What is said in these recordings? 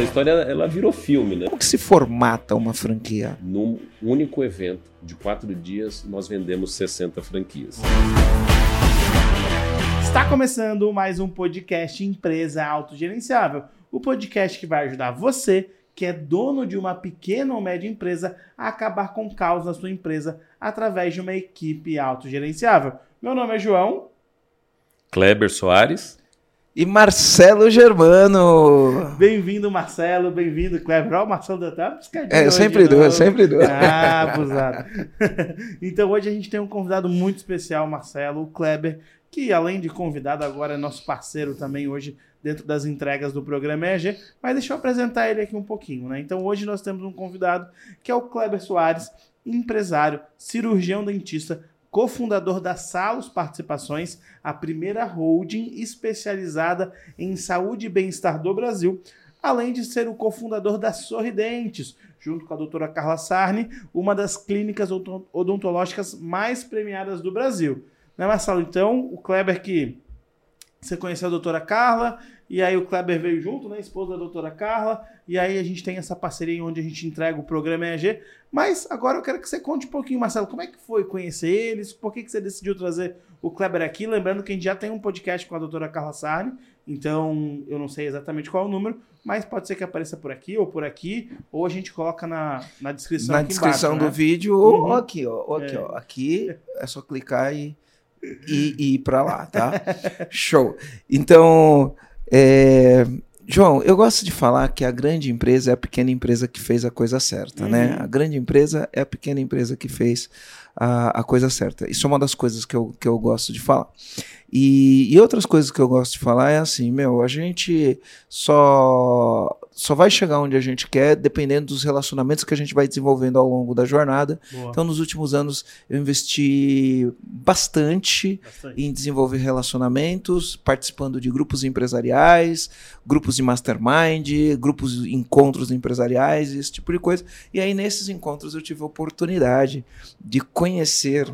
Essa história ela virou filme, né? Como que se formata uma franquia? Num único evento de quatro dias, nós vendemos 60 franquias. Está começando mais um podcast Empresa Autogerenciável. O podcast que vai ajudar você, que é dono de uma pequena ou média empresa, a acabar com o caos na sua empresa através de uma equipe autogerenciável. Meu nome é João. Kleber Soares. E Marcelo Germano. Bem-vindo, Marcelo. Bem-vindo, Kleber. Ó, o Marcelo deu até uma piscadinha. É, eu sempre dou, eu sempre dou. Ah, abusado. então hoje a gente tem um convidado muito especial, Marcelo, o Kleber, que além de convidado, agora é nosso parceiro também hoje dentro das entregas do programa EG. Mas deixa eu apresentar ele aqui um pouquinho, né? Então hoje nós temos um convidado que é o Kleber Soares, empresário, cirurgião dentista, cofundador da Salos Participações, a primeira holding especializada em saúde e bem-estar do Brasil, além de ser o cofundador da Sorridentes, junto com a doutora Carla Sarni, uma das clínicas odontológicas mais premiadas do Brasil. Né, Marcelo? Então, o Kleber que você conheceu a doutora Carla, e aí o Kleber veio junto, né? Esposa da doutora Carla. E aí a gente tem essa parceria onde a gente entrega o programa EAG. Mas agora eu quero que você conte um pouquinho, Marcelo, como é que foi conhecer eles? Por que, que você decidiu trazer o Kleber aqui? Lembrando que a gente já tem um podcast com a doutora Carla Sarni. Então, eu não sei exatamente qual é o número, mas pode ser que apareça por aqui ou por aqui, ou a gente coloca na, na descrição Na descrição embaixo, do né? vídeo, Uhum. ou aqui, ó, ou aqui, É. ó. Aqui é só clicar e, e, e ir para lá, tá? Show. Então, é, João, eu gosto de falar que a grande empresa é a pequena empresa que fez a coisa certa, né? Uhum. A grande empresa é a pequena empresa que fez a, a coisa certa. Isso é uma das coisas que eu, que eu gosto de falar. E, e outras coisas que eu gosto de falar é assim, meu, a gente só só vai chegar onde a gente quer dependendo dos relacionamentos que a gente vai desenvolvendo ao longo da jornada. Boa. Então, nos últimos anos, eu investi bastante Bastante. em desenvolver relacionamentos, participando de grupos empresariais, grupos de mastermind, grupos de encontros empresariais, esse tipo de coisa. E aí, nesses encontros, eu tive a oportunidade de conhecer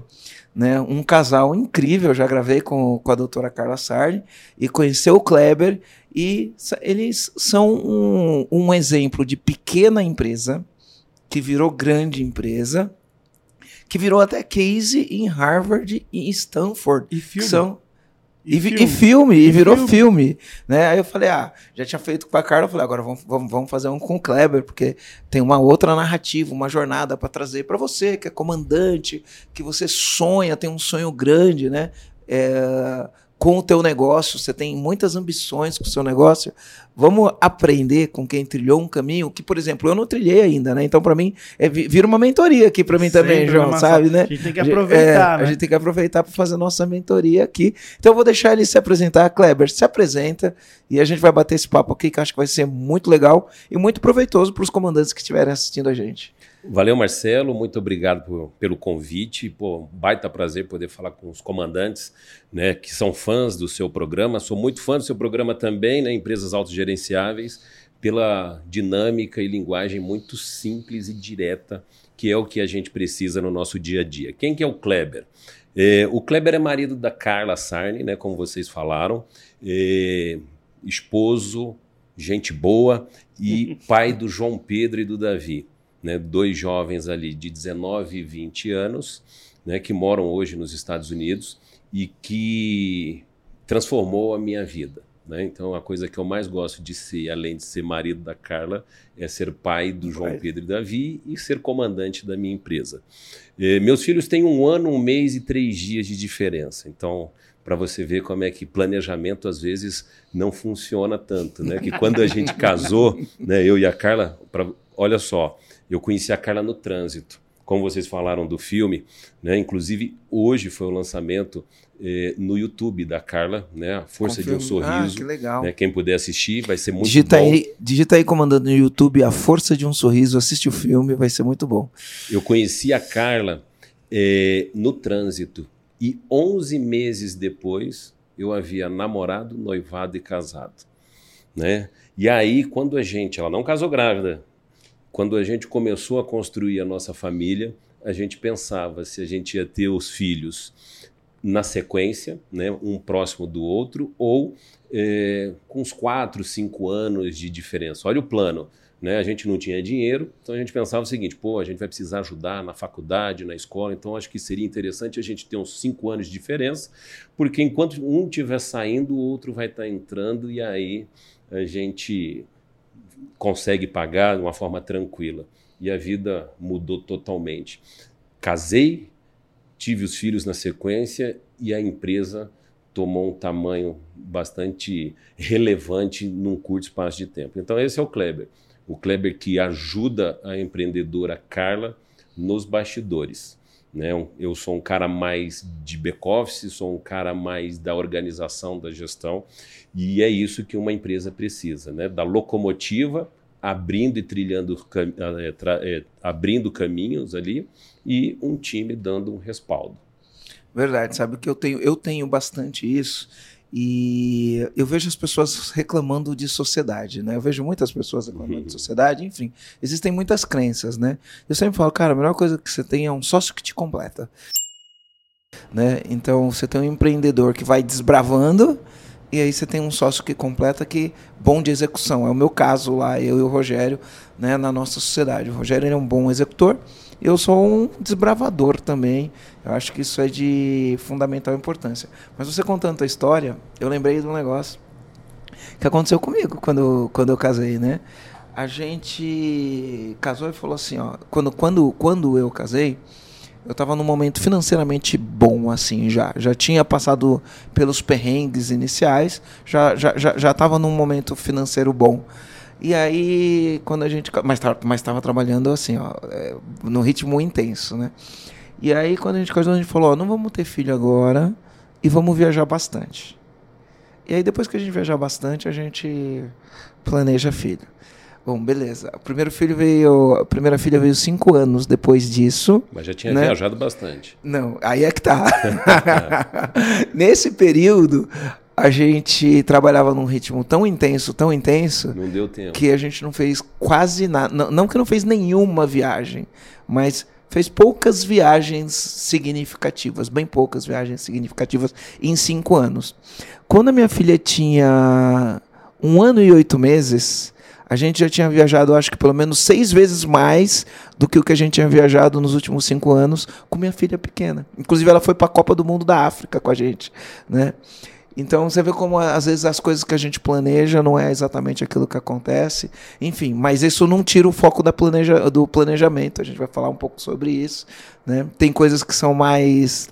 né, um casal incrível. Já gravei com, com a doutora Carla Sardi e conhecer o Kleber. E eles são um, um exemplo de pequena empresa que virou grande empresa, que virou até case em Harvard e Stanford. E filme. são E e, filme. e filme, E virou filme. filme. né? Aí eu falei, ah, já tinha feito com a Carla, eu falei, agora vamos, vamos, vamos fazer um com o Kleber, porque tem uma outra narrativa, uma jornada para trazer para você, que é comandante, que você sonha, tem um sonho grande, né? É, com o teu negócio, você tem muitas ambições com o seu negócio. Vamos aprender com quem trilhou um caminho que, por exemplo, eu não trilhei ainda, né? Então, para mim, é, vi- vira uma mentoria aqui para mim também, Sempre, João, né, sabe, né? A gente tem que aproveitar, é, né? A gente tem que aproveitar para fazer a nossa mentoria aqui. Então eu vou deixar ele se apresentar. Kleber, se apresenta e a gente vai bater esse papo aqui que eu acho que vai ser muito legal e muito proveitoso para os comandantes que estiverem assistindo a gente. Valeu, Marcelo. Muito obrigado por- pelo convite. Pô, baita prazer poder falar com os comandantes, né, que são fãs do seu programa. Sou muito fã do seu programa também, né, Empresas Autogerenciáveis, pela dinâmica e linguagem muito simples e direta, que é o que a gente precisa no nosso dia a dia. Quem que é o Kleber? É, o Kleber é marido da Carla Sarni, né, como vocês falaram, é, esposo, gente boa e pai do João Pedro e do Davi né, dois jovens ali de 19 e 20 anos, né, que moram hoje nos Estados Unidos e que transformou a minha vida. Né? Então, a coisa que eu mais gosto de ser, além de ser marido da Carla, é ser pai do João Pai. Pedro e Davi e ser comandante da minha empresa. Eh, meus filhos têm um ano, um mês e três dias de diferença. Então, para você ver como é que planejamento às vezes não funciona tanto, né? Que quando a gente casou, né, eu e a Carla, pra, olha só, eu conheci a Carla no trânsito. Como vocês falaram do filme, né? Inclusive hoje foi o lançamento eh, no YouTube da Carla, né? A Força de um Confirmo. Ah, Sorriso. que legal. né? Quem puder assistir vai ser muito digita, bom. aí, digita aí comandando no YouTube A Força de um Sorriso, assiste o filme, vai ser muito bom. Eu conheci a Carla eh, no trânsito e 11 meses depois eu havia namorado, noivado e casado, né? E aí quando a gente, ela não casou grávida, quando a gente começou a construir a nossa família, a gente pensava se a gente ia ter os filhos na sequência, né, um próximo do outro, ou é, com uns 4, 5 anos de diferença. Olha o plano. Né? A gente não tinha dinheiro, então a gente pensava o seguinte: pô, a gente vai precisar ajudar na faculdade, na escola, então acho que seria interessante a gente ter uns cinco anos de diferença, porque enquanto um estiver saindo, o outro vai estar tá entrando, e aí a gente consegue pagar de uma forma tranquila. E a vida mudou totalmente. Casei, tive os filhos na sequência e a empresa tomou um tamanho bastante relevante num curto espaço de tempo. Então, esse é o Kleber o Kleber que ajuda a empreendedora Carla nos bastidores. Né? Eu sou um cara mais de back-office, sou um cara mais da organização, da gestão, e é isso que uma empresa precisa, né? da locomotiva abrindo e trilhando, é, é, abrindo caminhos ali e um time dando um respaldo. Verdade, sabe que eu tenho, eu tenho bastante isso. E eu vejo as pessoas reclamando de sociedade, né? Eu vejo muitas pessoas reclamando de sociedade, enfim. Existem muitas crenças, né? Eu sempre falo, cara, a melhor coisa que você tem é um sócio que te completa. Né? Então você tem um empreendedor que vai desbravando e aí você tem um sócio que completa que bom de execução. É o meu caso lá, eu e o Rogério, né, na nossa sociedade. O Rogério é um bom executor, eu sou um desbravador também. Eu acho que isso é de fundamental importância. Mas você contando a história, eu lembrei de um negócio que aconteceu comigo quando, quando eu casei, né? A gente casou e falou assim, ó, quando, quando, quando eu casei, eu estava num momento financeiramente bom, assim, já. Já tinha passado pelos perrengues iniciais, já estava já, já, já num momento financeiro bom. E aí, quando a gente. Mas estava mas trabalhando assim, ó, é, no ritmo intenso, né? E aí, quando a gente casou, a gente falou: ó, não vamos ter filho agora e vamos viajar bastante. E aí, depois que a gente viajar bastante, a gente planeja filho. Bom, beleza. O primeiro filho veio. A primeira filha veio cinco anos depois disso. Mas já tinha né? viajado bastante. Não, aí é que tá. Nesse período, a gente trabalhava num ritmo tão intenso, tão intenso, não deu tempo. que a gente não fez quase nada. Não, não que não fez nenhuma viagem, mas fez poucas viagens significativas, bem poucas viagens significativas em cinco anos. Quando a minha filha tinha um ano e oito meses, a gente já tinha viajado, acho que pelo menos seis vezes mais do que o que a gente tinha viajado nos últimos cinco anos com minha filha pequena. Inclusive, ela foi para a Copa do Mundo da África com a gente, né? Então você vê como às vezes as coisas que a gente planeja não é exatamente aquilo que acontece. Enfim, mas isso não tira o foco da planeja, do planejamento. A gente vai falar um pouco sobre isso. Né? Tem coisas que são mais.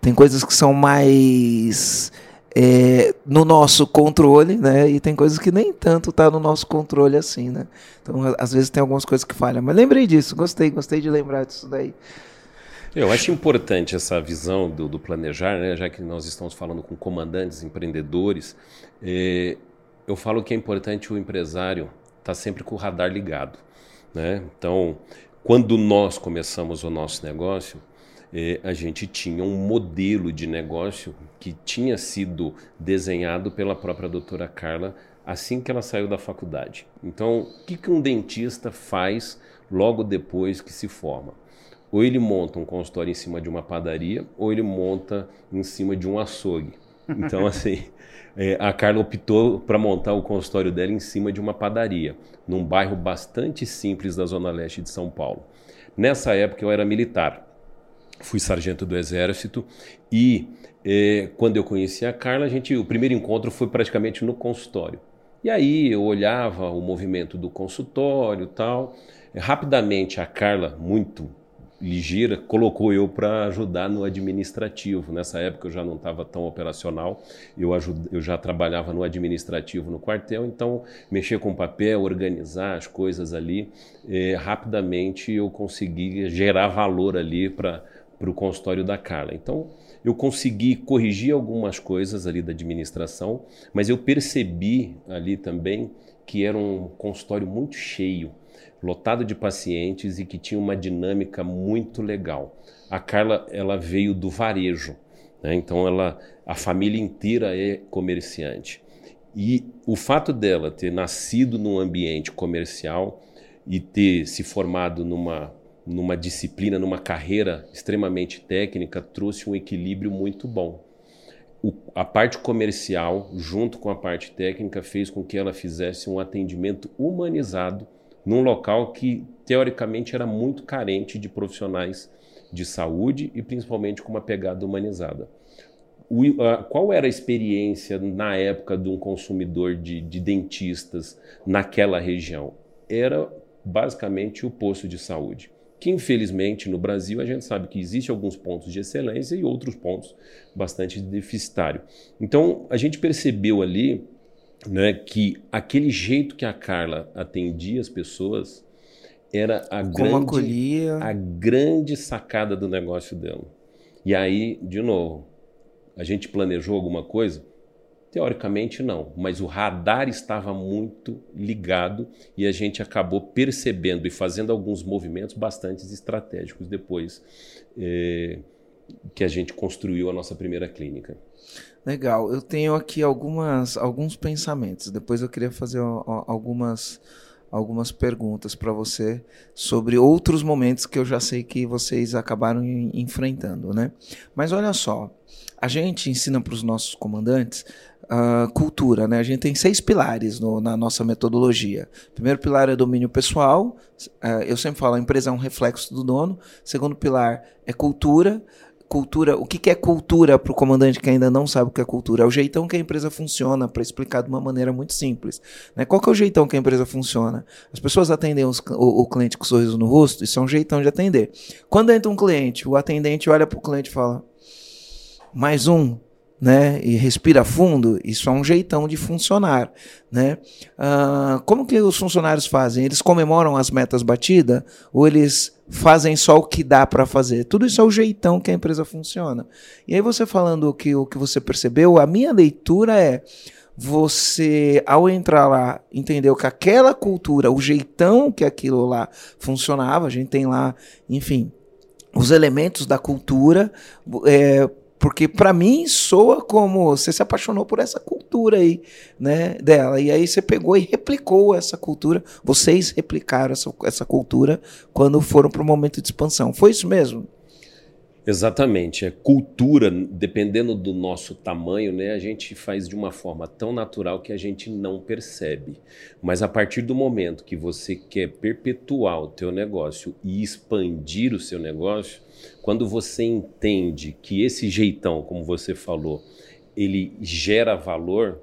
Tem coisas que são mais. É, no nosso controle, né? E tem coisas que nem tanto tá no nosso controle assim, né? Então, às vezes tem algumas coisas que falham. Mas lembrei disso, gostei, gostei de lembrar disso daí. Eu acho importante essa visão do, do, planejar, né? já que nós estamos falando com comandantes, empreendedores. Eh, eu falo que é importante o empresário estar tá sempre com o radar ligado. Né? Então, quando nós começamos o nosso negócio, eh, a gente tinha um modelo de negócio que tinha sido desenhado pela própria doutora Carla assim que ela saiu da faculdade. Então, o que, que um dentista faz logo depois que se forma? Ou ele monta um consultório em cima de uma padaria, ou ele monta em cima de um açougue. Então, assim, é, a Carla optou para montar o consultório dela em cima de uma padaria, num bairro bastante simples da zona leste de São Paulo. Nessa época eu era militar, fui sargento do exército e é, quando eu conheci a Carla, a gente, o primeiro encontro foi praticamente no consultório. E aí eu olhava o movimento do consultório tal. Rapidamente a Carla, muito ligeira, colocou eu para ajudar no administrativo. Nessa época eu já não estava tão operacional, eu, ajud... eu já trabalhava no administrativo no quartel, então mexer com papel, organizar as coisas ali, eh, rapidamente eu consegui gerar valor ali para o consultório da Carla. Então eu consegui corrigir algumas coisas ali da administração, mas eu percebi ali também que era um consultório muito cheio lotado de pacientes e que tinha uma dinâmica muito legal. A Carla ela veio do varejo, né? então ela, a família inteira é comerciante. E o fato dela ter nascido num ambiente comercial e ter se formado numa, numa disciplina, numa carreira extremamente técnica, trouxe um equilíbrio muito bom. O, a parte comercial, junto com a parte técnica, fez com que ela fizesse um atendimento humanizado num local que, teoricamente, era muito carente de profissionais de saúde e principalmente com uma pegada humanizada. O, uh, qual era a experiência na época de um consumidor de, de dentistas naquela região? Era basicamente o posto de saúde que infelizmente no Brasil a gente sabe que existe alguns pontos de excelência e outros pontos bastante deficitários. Então a gente percebeu ali né, que aquele jeito que a Carla atendia as pessoas era a grande, a grande sacada do negócio dela. E aí, de novo, a gente planejou alguma coisa? Teoricamente não, mas o radar estava muito ligado e a gente acabou percebendo e fazendo alguns movimentos bastante estratégicos depois eh, que a gente construiu a nossa primeira clínica. Legal, eu tenho aqui algumas, alguns pensamentos. Depois eu queria fazer algumas, algumas perguntas para você sobre outros momentos que eu já sei que vocês acabaram enfrentando, né? Mas olha só, a gente ensina para os nossos comandantes uh, cultura, né? A gente tem seis pilares no, na nossa metodologia. Primeiro pilar é domínio pessoal. Uh, eu sempre falo, a empresa é um reflexo do dono. Segundo pilar é cultura. Cultura, o que, que é cultura para o comandante que ainda não sabe o que é cultura? É o jeitão que a empresa funciona, para explicar de uma maneira muito simples. Né? Qual que é o jeitão que a empresa funciona? As pessoas atendem os, o, o cliente com sorriso no rosto, isso é um jeitão de atender. Quando entra um cliente, o atendente olha para o cliente e fala: mais um, né, e respira fundo, isso é um jeitão de funcionar, né? Uh, como que os funcionários fazem? Eles comemoram as metas batidas ou eles fazem só o que dá para fazer? Tudo isso é o jeitão que a empresa funciona. E aí você falando que o que você percebeu, a minha leitura é você, ao entrar lá, entendeu que aquela cultura, o jeitão que aquilo lá funcionava, a gente tem lá, enfim, os elementos da cultura, é, porque para mim soa como você se apaixonou por essa cultura aí, né, dela. E aí você pegou e replicou essa cultura. Vocês replicaram essa, essa cultura quando foram para o momento de expansão. Foi isso mesmo? Exatamente. É cultura, dependendo do nosso tamanho, né, a gente faz de uma forma tão natural que a gente não percebe. Mas a partir do momento que você quer perpetuar o teu negócio e expandir o seu negócio, quando você entende que esse jeitão, como você falou, ele gera valor,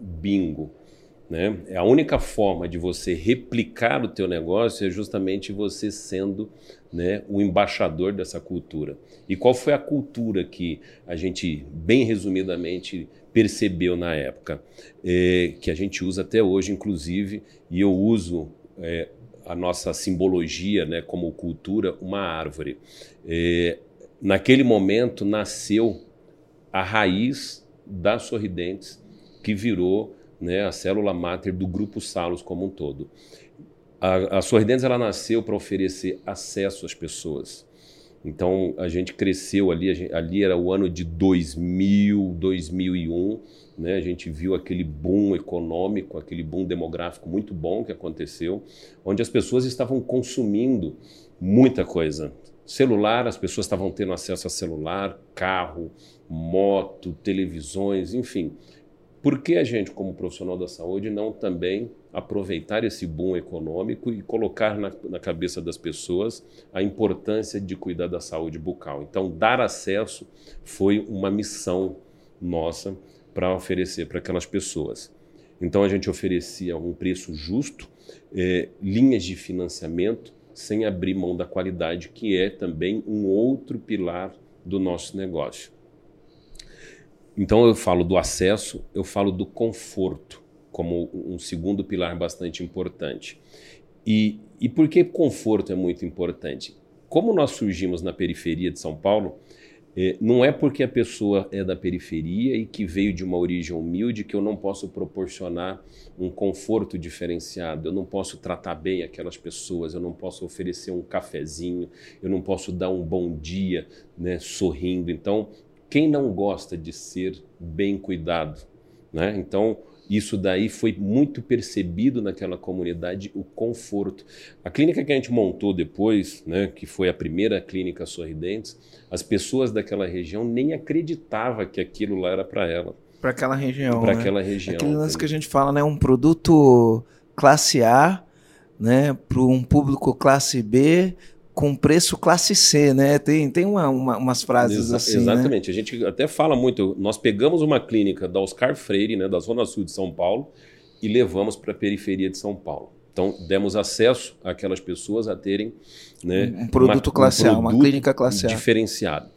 bingo. Né? É a única forma de você replicar o teu negócio é justamente você sendo né, o embaixador dessa cultura. E qual foi a cultura que a gente, bem resumidamente, percebeu na época? É, que a gente usa até hoje, inclusive, e eu uso é, a nossa simbologia né, como cultura, uma árvore. É, naquele momento nasceu a raiz das sorridentes que virou né, a célula máter do grupo Salos como um todo. A, a Sorridentes ela nasceu para oferecer acesso às pessoas. Então a gente cresceu ali, gente, ali era o ano de 2000, 2001, né? A gente viu aquele boom econômico, aquele boom demográfico muito bom que aconteceu, onde as pessoas estavam consumindo muita coisa. Celular, as pessoas estavam tendo acesso a celular, carro, moto, televisões, enfim. Por que a gente, como profissional da saúde, não também aproveitar esse boom econômico e colocar na, na, cabeça das pessoas a importância de cuidar da saúde bucal? Então, dar acesso foi uma missão nossa para oferecer para aquelas pessoas. Então, a gente oferecia um preço justo, eh, linhas de financiamento, sem abrir mão da qualidade, que é também um outro pilar do nosso negócio. Então eu falo do acesso, eu falo do conforto como um segundo pilar bastante importante. E, e por que conforto é muito importante? Como nós surgimos na periferia de São Paulo, não é porque a pessoa é da periferia e que veio de uma origem humilde que eu não posso proporcionar um conforto diferenciado, eu não posso tratar bem aquelas pessoas, eu não posso oferecer um cafezinho, eu não posso dar um bom dia né, sorrindo. Então, quem não gosta de ser bem cuidado? Né? Então, Isso daí foi muito percebido naquela comunidade, o conforto. A clínica que a gente montou depois, né, que foi a primeira clínica Sorridentes, as pessoas daquela região nem acreditavam que aquilo lá era para ela. Para aquela região. Para né? aquela região. Aquele lance que a gente fala, né? Um produto classe A, né? Para um público classe B, com preço classe C, né? Tem, tem uma, uma, umas frases Exa assim. Exatamente. Né? A gente até fala muito. Nós pegamos uma clínica da Oscar Freire, né, da Zona Sul de São Paulo, e levamos para a periferia de São Paulo. Então, demos acesso àquelas pessoas a terem né, um produto uma, classe um A, uma clínica classe A. Diferenciado.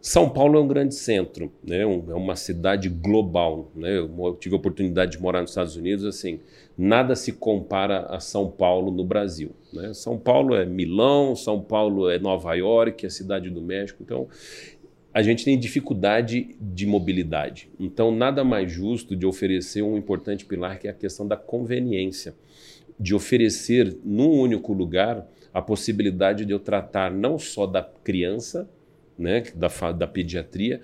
São Paulo é um grande centro, né? Um, é uma cidade global. Né? Eu tive a oportunidade de morar nos Estados Unidos, assim, nada se compara a São Paulo no Brasil. Né? São Paulo é Milão, São Paulo é Nova York, é a cidade do México. Então, a gente tem dificuldade de mobilidade. Então, nada mais justo de oferecer um importante pilar que é a questão da conveniência, de oferecer num único lugar a possibilidade de eu tratar não só da criança né, da, da pediatria,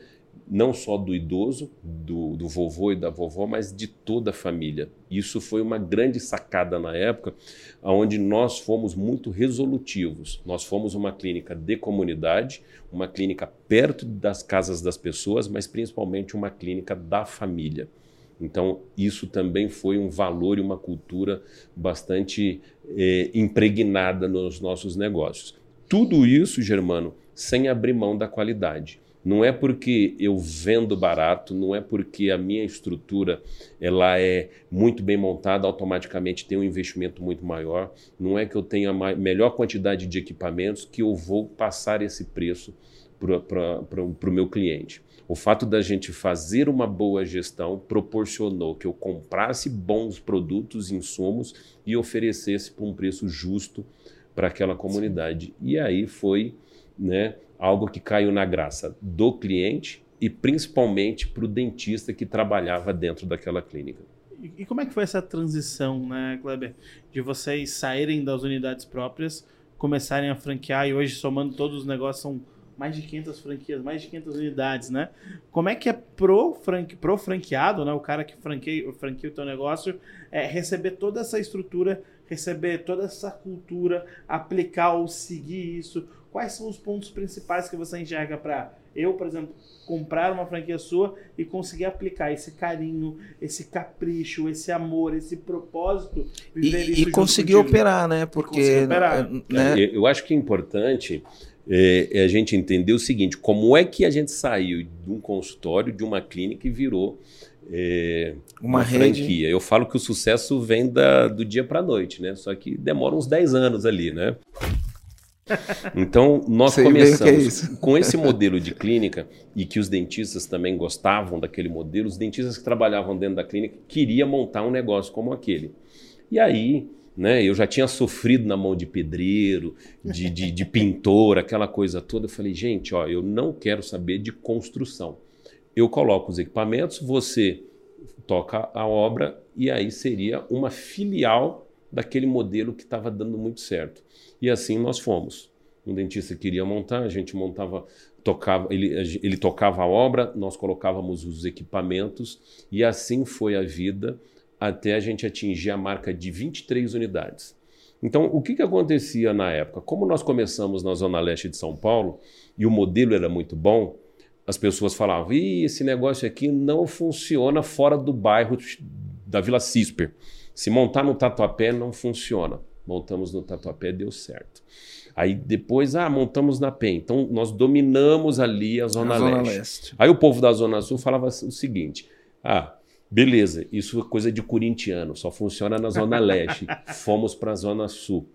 não só do idoso, do, do vovô e da vovó, mas de toda a família. Isso foi uma grande sacada na época, onde nós fomos muito resolutivos. Nós fomos uma clínica de comunidade, uma clínica perto das casas das pessoas, mas principalmente uma clínica da família. Então, isso também foi um valor e uma cultura bastante eh, impregnada nos nossos negócios. Tudo isso, Germano, sem abrir mão da qualidade. Não é porque eu vendo barato, não é porque a minha estrutura ela é muito bem montada, automaticamente tem um investimento muito maior. Não é que eu tenha a melhor quantidade de equipamentos que eu vou passar esse preço para o meu cliente. O fato da gente fazer uma boa gestão proporcionou que eu comprasse bons produtos, insumos e oferecesse por um preço justo para aquela comunidade. E aí foi né, algo que caiu na graça do cliente e principalmente para o dentista que trabalhava dentro daquela clínica. E, como é que foi essa transição, né, Kleber, de vocês saírem das unidades próprias, começarem a franquear e hoje somando todos os negócios são mais de 500 franquias, mais de 500 unidades, né? Como é que é pro, franque, pro franqueado, né? O cara que franqueia, franqueia o teu negócio, é, receber toda essa estrutura, receber toda essa cultura, aplicar ou seguir isso, quais são os pontos principais que você enxerga para eu, por exemplo, comprar uma franquia sua e conseguir aplicar esse carinho, esse capricho, esse amor, esse propósito, e, isso e conseguir contigo. operar, né? Porque operar. Né? Eu acho que é importante é, é, a gente entender o seguinte: como é que a gente saiu de um consultório, de uma clínica e virou é, uma, uma franquia. Eu falo que o sucesso vem da, do dia para a noite, né? Só que demora uns 10 anos ali, né? Então, nós Sei começamos é com esse modelo de clínica e que os dentistas também gostavam daquele modelo. Os dentistas que trabalhavam dentro da clínica queriam montar um negócio como aquele. E aí, né, eu já tinha sofrido na mão de pedreiro, de, de, de pintor, aquela coisa toda. Eu falei, gente, ó, eu não quero saber de construção. Eu coloco os equipamentos, você toca a obra e aí seria uma filial daquele modelo que estava dando muito certo. E assim nós fomos. Um dentista queria montar, a gente montava, tocava, ele, ele tocava a obra, nós colocávamos os equipamentos e assim foi a vida até a gente atingir a marca de 23 unidades. Então, o que, que acontecia na época? Como nós começamos na Zona Leste de São Paulo e o modelo era muito bom, as pessoas falavam: Ih, esse negócio aqui não funciona fora do bairro da Vila Cisper. Se montar no Tatuapé, não funciona. Montamos no Tatuapé, deu certo. Aí depois, ah, montamos na PEN. Então nós dominamos ali a Zona, a Zona Leste. Leste. Aí o povo da Zona Sul falava o seguinte: ah, beleza, isso é coisa de corintiano, só funciona na Zona Leste. Fomos para a Zona Sul.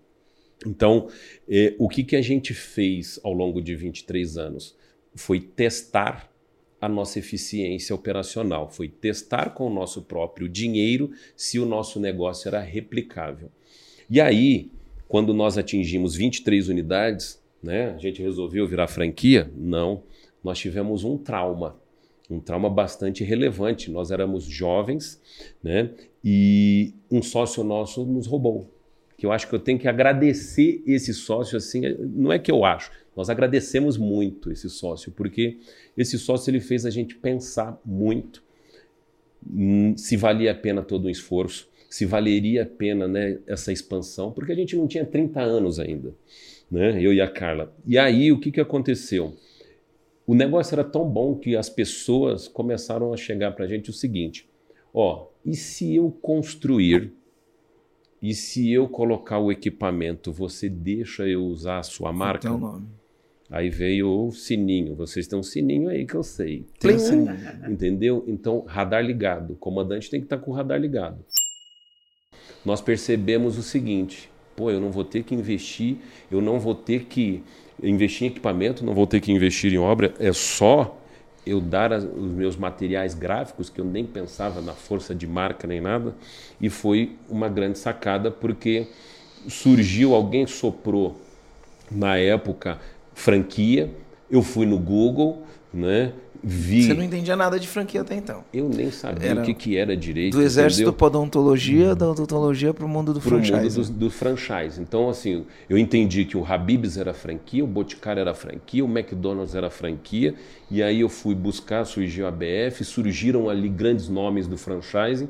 Então, eh, o que, que a gente fez ao longo de 23 anos? Foi testar a nossa eficiência operacional, foi testar com o nosso próprio dinheiro se o nosso negócio era replicável. E aí, quando nós atingimos 23 unidades, né, a gente resolveu virar franquia? Não. Nós tivemos um trauma, um trauma bastante relevante. Nós éramos jovens, né, e um sócio nosso nos roubou. Que eu acho que eu tenho que agradecer esse sócio assim, não é que eu acho, nós agradecemos muito esse sócio, porque esse sócio ele fez a gente pensar muito hum, se valia a pena todo o esforço, se valeria a pena né, essa expansão, porque a gente não tinha 30 anos ainda, né, eu e a Carla. E aí o que, que aconteceu? O negócio era tão bom que as pessoas começaram a chegar para a gente o seguinte: ó, e se eu construir e se eu colocar o equipamento, você deixa eu usar a sua marca? Um nome. Aí veio o sininho. Vocês têm um sininho aí que eu sei. Tem um sininho. Entendeu? Então, radar ligado. O comandante tem que estar com o radar ligado. Nós percebemos o seguinte: pô, eu não vou ter que investir, eu não vou ter que investir em equipamento, não vou ter que investir em obra, é só eu dar as- os meus materiais gráficos, que eu nem pensava na força de marca nem nada, e foi uma grande sacada, porque surgiu, alguém soprou na época franquia, eu fui no Google, né, vi, Você não entendia nada de franquia até então. eu nem sabia Era o que, que era direito, Do exército entendeu? para odontologia, da odontologia para o mundo do para o mundo franchise. do, do franchise. Então, assim, eu entendi que o Habib's era franquia, o Boticário era franquia, o McDonald's era franquia, e aí eu fui buscar, surgiu a BF, surgiram ali grandes nomes do franchising,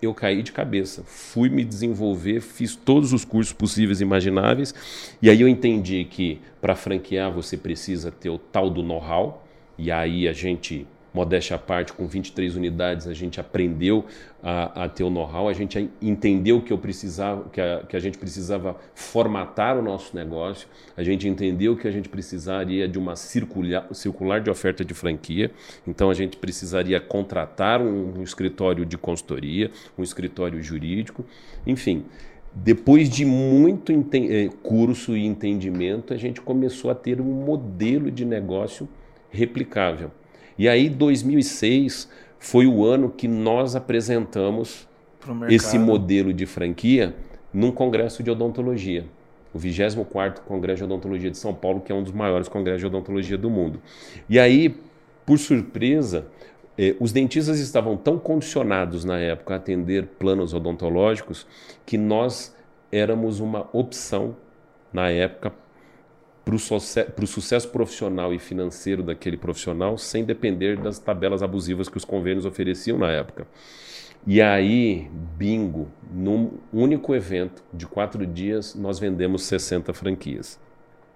eu caí de cabeça, fui me desenvolver, fiz todos os cursos possíveis e imagináveis, e aí eu entendi que para franquear você precisa ter o tal do know-how, e aí a gente modéstia à parte, com 23 unidades, a gente aprendeu a, a ter o know-how, a gente entendeu que eu precisava, que a, que a gente precisava formatar o nosso negócio, a gente entendeu que a gente precisaria de uma circular, circular de oferta de franquia, então a gente precisaria contratar um, um escritório de consultoria, um escritório jurídico, enfim. Depois de muito eh, curso e entendimento, a gente começou a ter um modelo de negócio replicável. E aí, 2006 foi o ano que nós apresentamos esse modelo de franquia num congresso de odontologia, o 24º Congresso de Odontologia de São Paulo, que é um dos maiores congressos de odontologia do mundo. E aí, por surpresa, eh, os dentistas estavam tão condicionados na época a atender planos odontológicos que nós éramos uma opção na época para o sucesso profissional e financeiro daquele profissional sem depender das tabelas abusivas que os convênios ofereciam na época. E aí, bingo, num único evento de quatro dias, nós vendemos 60 franquias.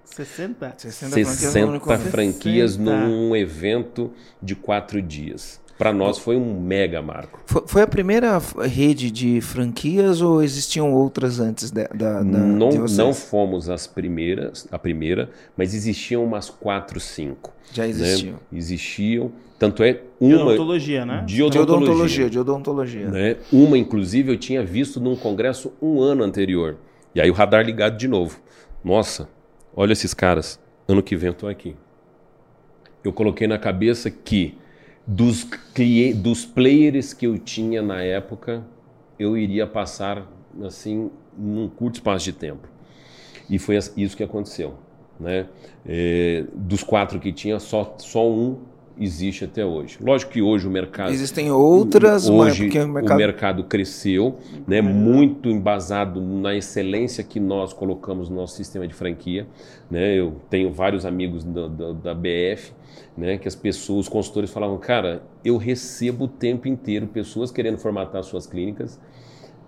60? 60 franquias no 60 único evento. franquias 60. num evento de quatro dias. Para nós foi um mega marco. Foi, foi a primeira rede de franquias ou existiam outras antes de, da, da, não, de vocês? não fomos as primeiras, a primeira, mas existiam umas quatro, cinco. Já né? existiam. Existiam. Tanto é De uma odontologia, né? de De odontologia. odontologia, de odontologia. né? Uma, inclusive, eu tinha visto num congresso um ano anterior. E aí o radar ligado de novo. Nossa, olha esses caras. Ano que vem eu tô aqui. Eu coloquei na cabeça que dos, dos players que eu tinha na época, eu iria passar assim num curto espaço de tempo. E foi isso que aconteceu. Né? É, dos quatro que tinha, só, só um existe até hoje. Lógico que hoje o mercado Existem outras, mas Hoje porque o mercado... o mercado cresceu, né, muito embasado na excelência que nós colocamos no nosso sistema de franquia. Né? Eu tenho vários amigos da, da, da BF, né, que as pessoas, os consultores falavam, cara, eu recebo o tempo inteiro pessoas querendo formatar suas clínicas,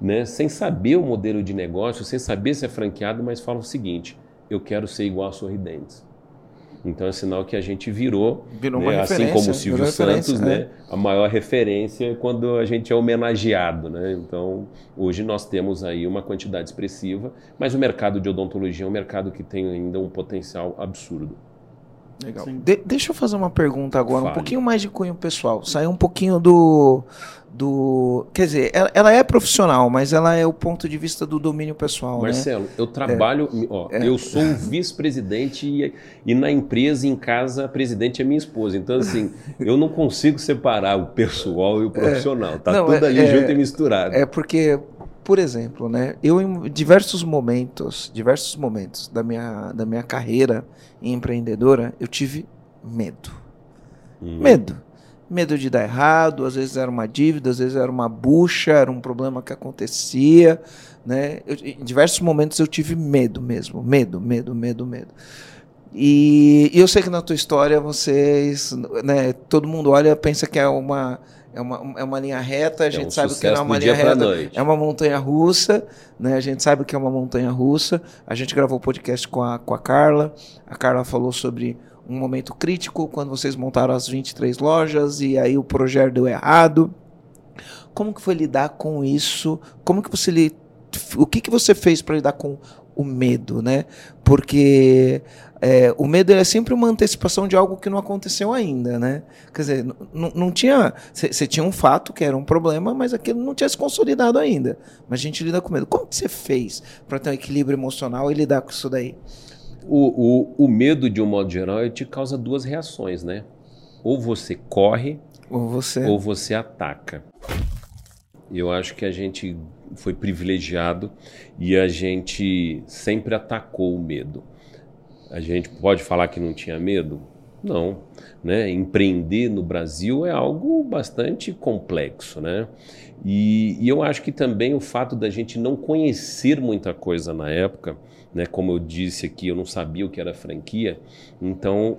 né, sem saber o modelo de negócio, sem saber se é franqueado, mas falam o seguinte, eu quero ser igual a Sorridentes. Então é sinal que a gente virou, Virou né, assim como o Silvio Santos, é. né, a maior referência é quando a gente é homenageado, né? Então, hoje nós temos aí uma quantidade expressiva, mas o mercado de odontologia é um mercado que tem ainda um potencial absurdo. Legal. De- deixa eu fazer uma pergunta agora, um Fale. pouquinho mais de cunho pessoal. Sair um pouquinho do. Do quer dizer, ela, ela é profissional, mas ela é o ponto de vista do domínio pessoal, né? Marcelo, eu trabalho, ó, eu sou o vice-presidente e, e na empresa, em casa, a presidente é minha esposa. Então, assim, eu não consigo separar o pessoal e o profissional. Tá Não, tudo é- ali é- junto e misturado. É porque, por exemplo, né? Eu em diversos momentos, diversos momentos da minha, da minha carreira empreendedora, eu tive medo. Hum. Medo. Medo de dar errado, às vezes era uma dívida, às vezes era uma bucha, era um problema que acontecia, né? Eu- em diversos momentos eu tive medo mesmo, medo, medo, medo, medo. E, e eu sei que na tua história vocês, né, todo mundo olha pensa que é uma é uma, é uma linha reta, a É gente um sabe que não é uma linha reta, é uma montanha russa, né? A gente sabe que é uma montanha russa. A gente gravou o podcast com a, com a Carla. A Carla falou sobre um momento crítico quando vocês montaram as 23 lojas e aí o projeto deu errado. Como que foi lidar com isso? Como que você o que que você fez para lidar com o medo, né? Porque é, o medo é sempre uma antecipação de algo que não aconteceu ainda, né? Quer dizer, não tinha. Você tinha um fato que era um problema, mas aquilo não tinha se consolidado ainda. Mas a gente lida com medo. Como que você fez para ter um equilíbrio emocional e lidar com isso daí? O, o, o medo, de um modo geral, ele te causa duas reações, né? Ou você corre Ou você. ou você ataca. Eu acho que a gente foi privilegiado e a gente sempre atacou o medo. A gente pode falar que não tinha medo? Não, né? Empreender no Brasil é algo bastante complexo, né? E, e eu acho que também o fato da gente não conhecer muita coisa na época, né? Como eu disse aqui, eu não sabia o que era franquia, então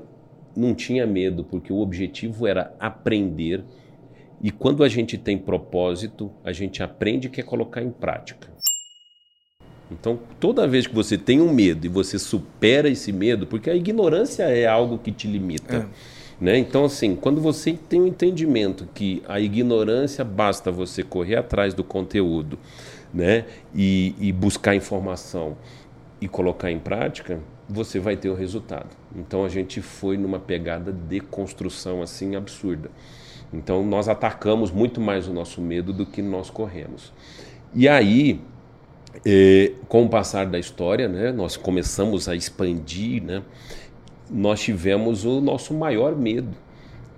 não tinha medo, porque o objetivo era aprender. E quando a gente tem propósito, a gente aprende e quer colocar em prática. Então, toda vez que você tem um medo e você supera esse medo, porque a ignorância é algo que te limita. Né? Então, assim, quando você tem o entendimento que a ignorância basta você correr atrás do conteúdo né? e, e buscar informação e colocar em prática, você vai ter o resultado. Então, a gente foi numa pegada de construção assim absurda. Então, nós atacamos muito mais o nosso medo do que nós corremos. E aí, eh, com o passar da história, né, nós começamos a expandir, né, nós tivemos o nosso maior medo,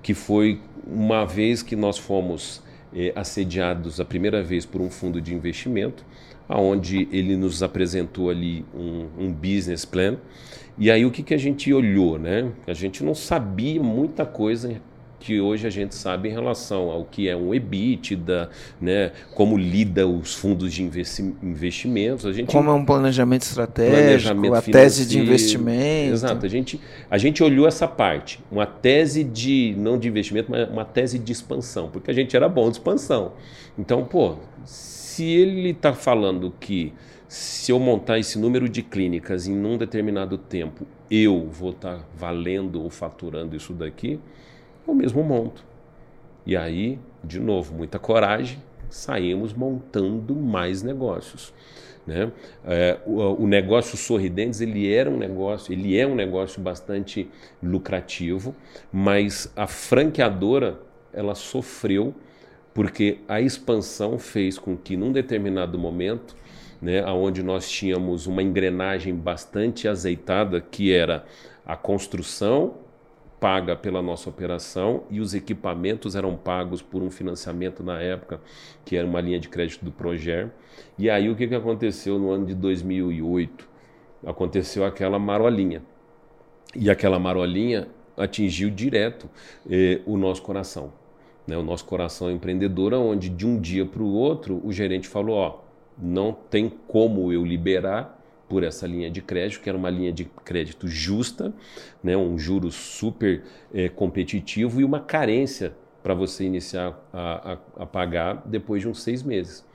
que foi uma vez que nós fomos eh, assediados a primeira vez por um fundo de investimento, aonde ele nos apresentou ali um, um business plan. E aí o que, que a gente olhou, né? A gente não sabia muita coisa que hoje a gente sabe em relação ao que é um EBITDA, né? Como lida os fundos de investi investimentos. A gente Como é um planejamento estratégico, planejamento a tese de investimento. Exato. A gente, a gente olhou essa parte, uma tese de, não de investimento, mas uma tese de expansão, porque a gente era bom de expansão. Então, pô, se ele está falando que se eu montar esse número de clínicas em um determinado tempo, eu vou estar valendo ou faturando isso daqui, eu mesmo monto. E aí, de novo, muita coragem, saímos montando mais negócios. Né? É, o, o negócio Sorridentes ele era um negócio, ele é um negócio bastante lucrativo, mas a franqueadora ela sofreu porque a expansão fez com que num determinado momento, né, onde nós tínhamos uma engrenagem bastante azeitada, que era a construção paga pela nossa operação e os equipamentos eram pagos por um financiamento na época, que era uma linha de crédito do Proger. E aí o que, que aconteceu no ano de 2008? Aconteceu aquela marolinha. E aquela marolinha atingiu direto eh, o nosso coração. Né? O nosso coração é empreendedor, onde de um dia para o outro o gerente falou: ó, não tem como eu liberar por essa linha de crédito, que era uma linha de crédito justa, né, um juro super eh, competitivo e uma carência para você iniciar a, a, a, pagar depois de uns seis meses.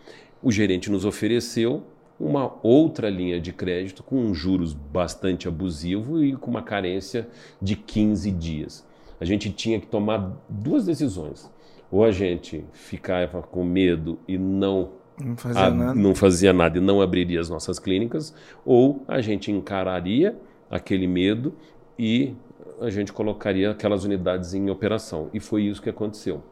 O gerente nos ofereceu uma outra linha de crédito com juros bastante abusivo e com uma carência de 15 dias. A gente tinha que tomar duas decisões. Ou a gente ficava com medo e não não fazia, a, nada. não fazia nada e não abriria as nossas clínicas, ou a gente encararia aquele medo e a gente colocaria aquelas unidades em operação. E foi isso que aconteceu.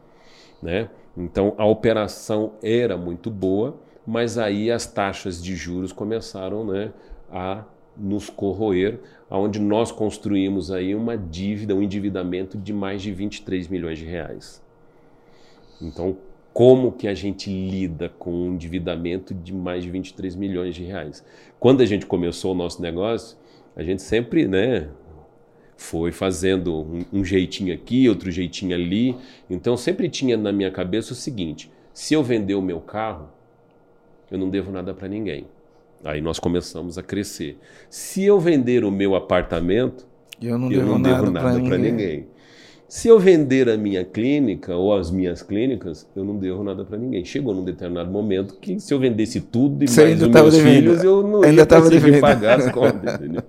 Né? Então a operação era muito boa, mas aí as taxas de juros começaram né, a nos corroer, onde nós construímos aí uma dívida, um endividamento de mais de 23 milhões de reais. Então, como que a gente lida com um endividamento de mais de 23 milhões de reais. Quando a gente começou o nosso negócio, a gente sempre, né, foi fazendo um, um jeitinho aqui, outro jeitinho ali. Então sempre tinha na minha cabeça o seguinte: se eu vender o meu carro, eu não devo nada para ninguém. Aí nós começamos a crescer. Se eu vender o meu apartamento, eu não eu devo não nada, devo nada para ninguém. ninguém. Se eu vender a minha clínica ou as minhas clínicas, eu não devo nada para ninguém. Chegou num determinado momento que se eu vendesse tudo e Você mais os meus devendo. filhos, eu não Ainda ia tava conseguir devendo. pagar as contas, entendeu?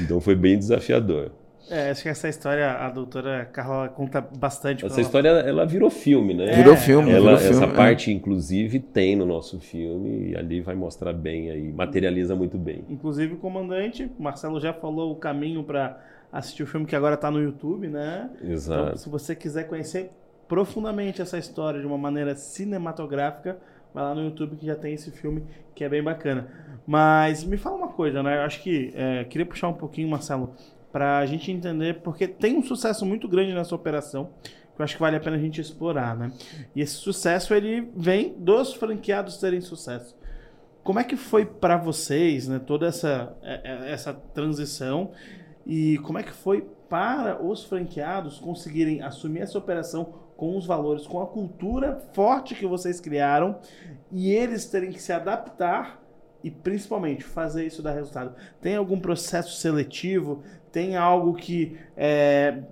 Então foi bem desafiador. É, acho que essa história a doutora Carla conta bastante. Essa ela- história ela virou filme, né? Virou É, filme, Ela, virou essa filme. é. parte, inclusive, tem no nosso filme e ali vai mostrar bem aí, materializa muito bem. Inclusive o comandante, o Marcelo já falou o caminho para assistir o filme que agora está no YouTube, né? Então, Exato. se você quiser conhecer profundamente essa história de uma maneira cinematográfica, vai lá no YouTube que já tem esse filme que é bem bacana. Mas me fala uma coisa, né? Eu acho que é, queria puxar um pouquinho, Marcelo, para a gente entender, porque tem um sucesso muito grande nessa operação, que eu acho que vale a pena a gente explorar, né? E esse sucesso ele vem dos franqueados terem sucesso. Como é que foi para vocês, né, toda essa, é- é- essa transição e como é que foi para os franqueados conseguirem assumir essa operação com os valores, com a cultura forte que vocês criaram e eles terem que se adaptar e principalmente fazer isso dar resultado? Tem algum processo seletivo? Tem algo que é,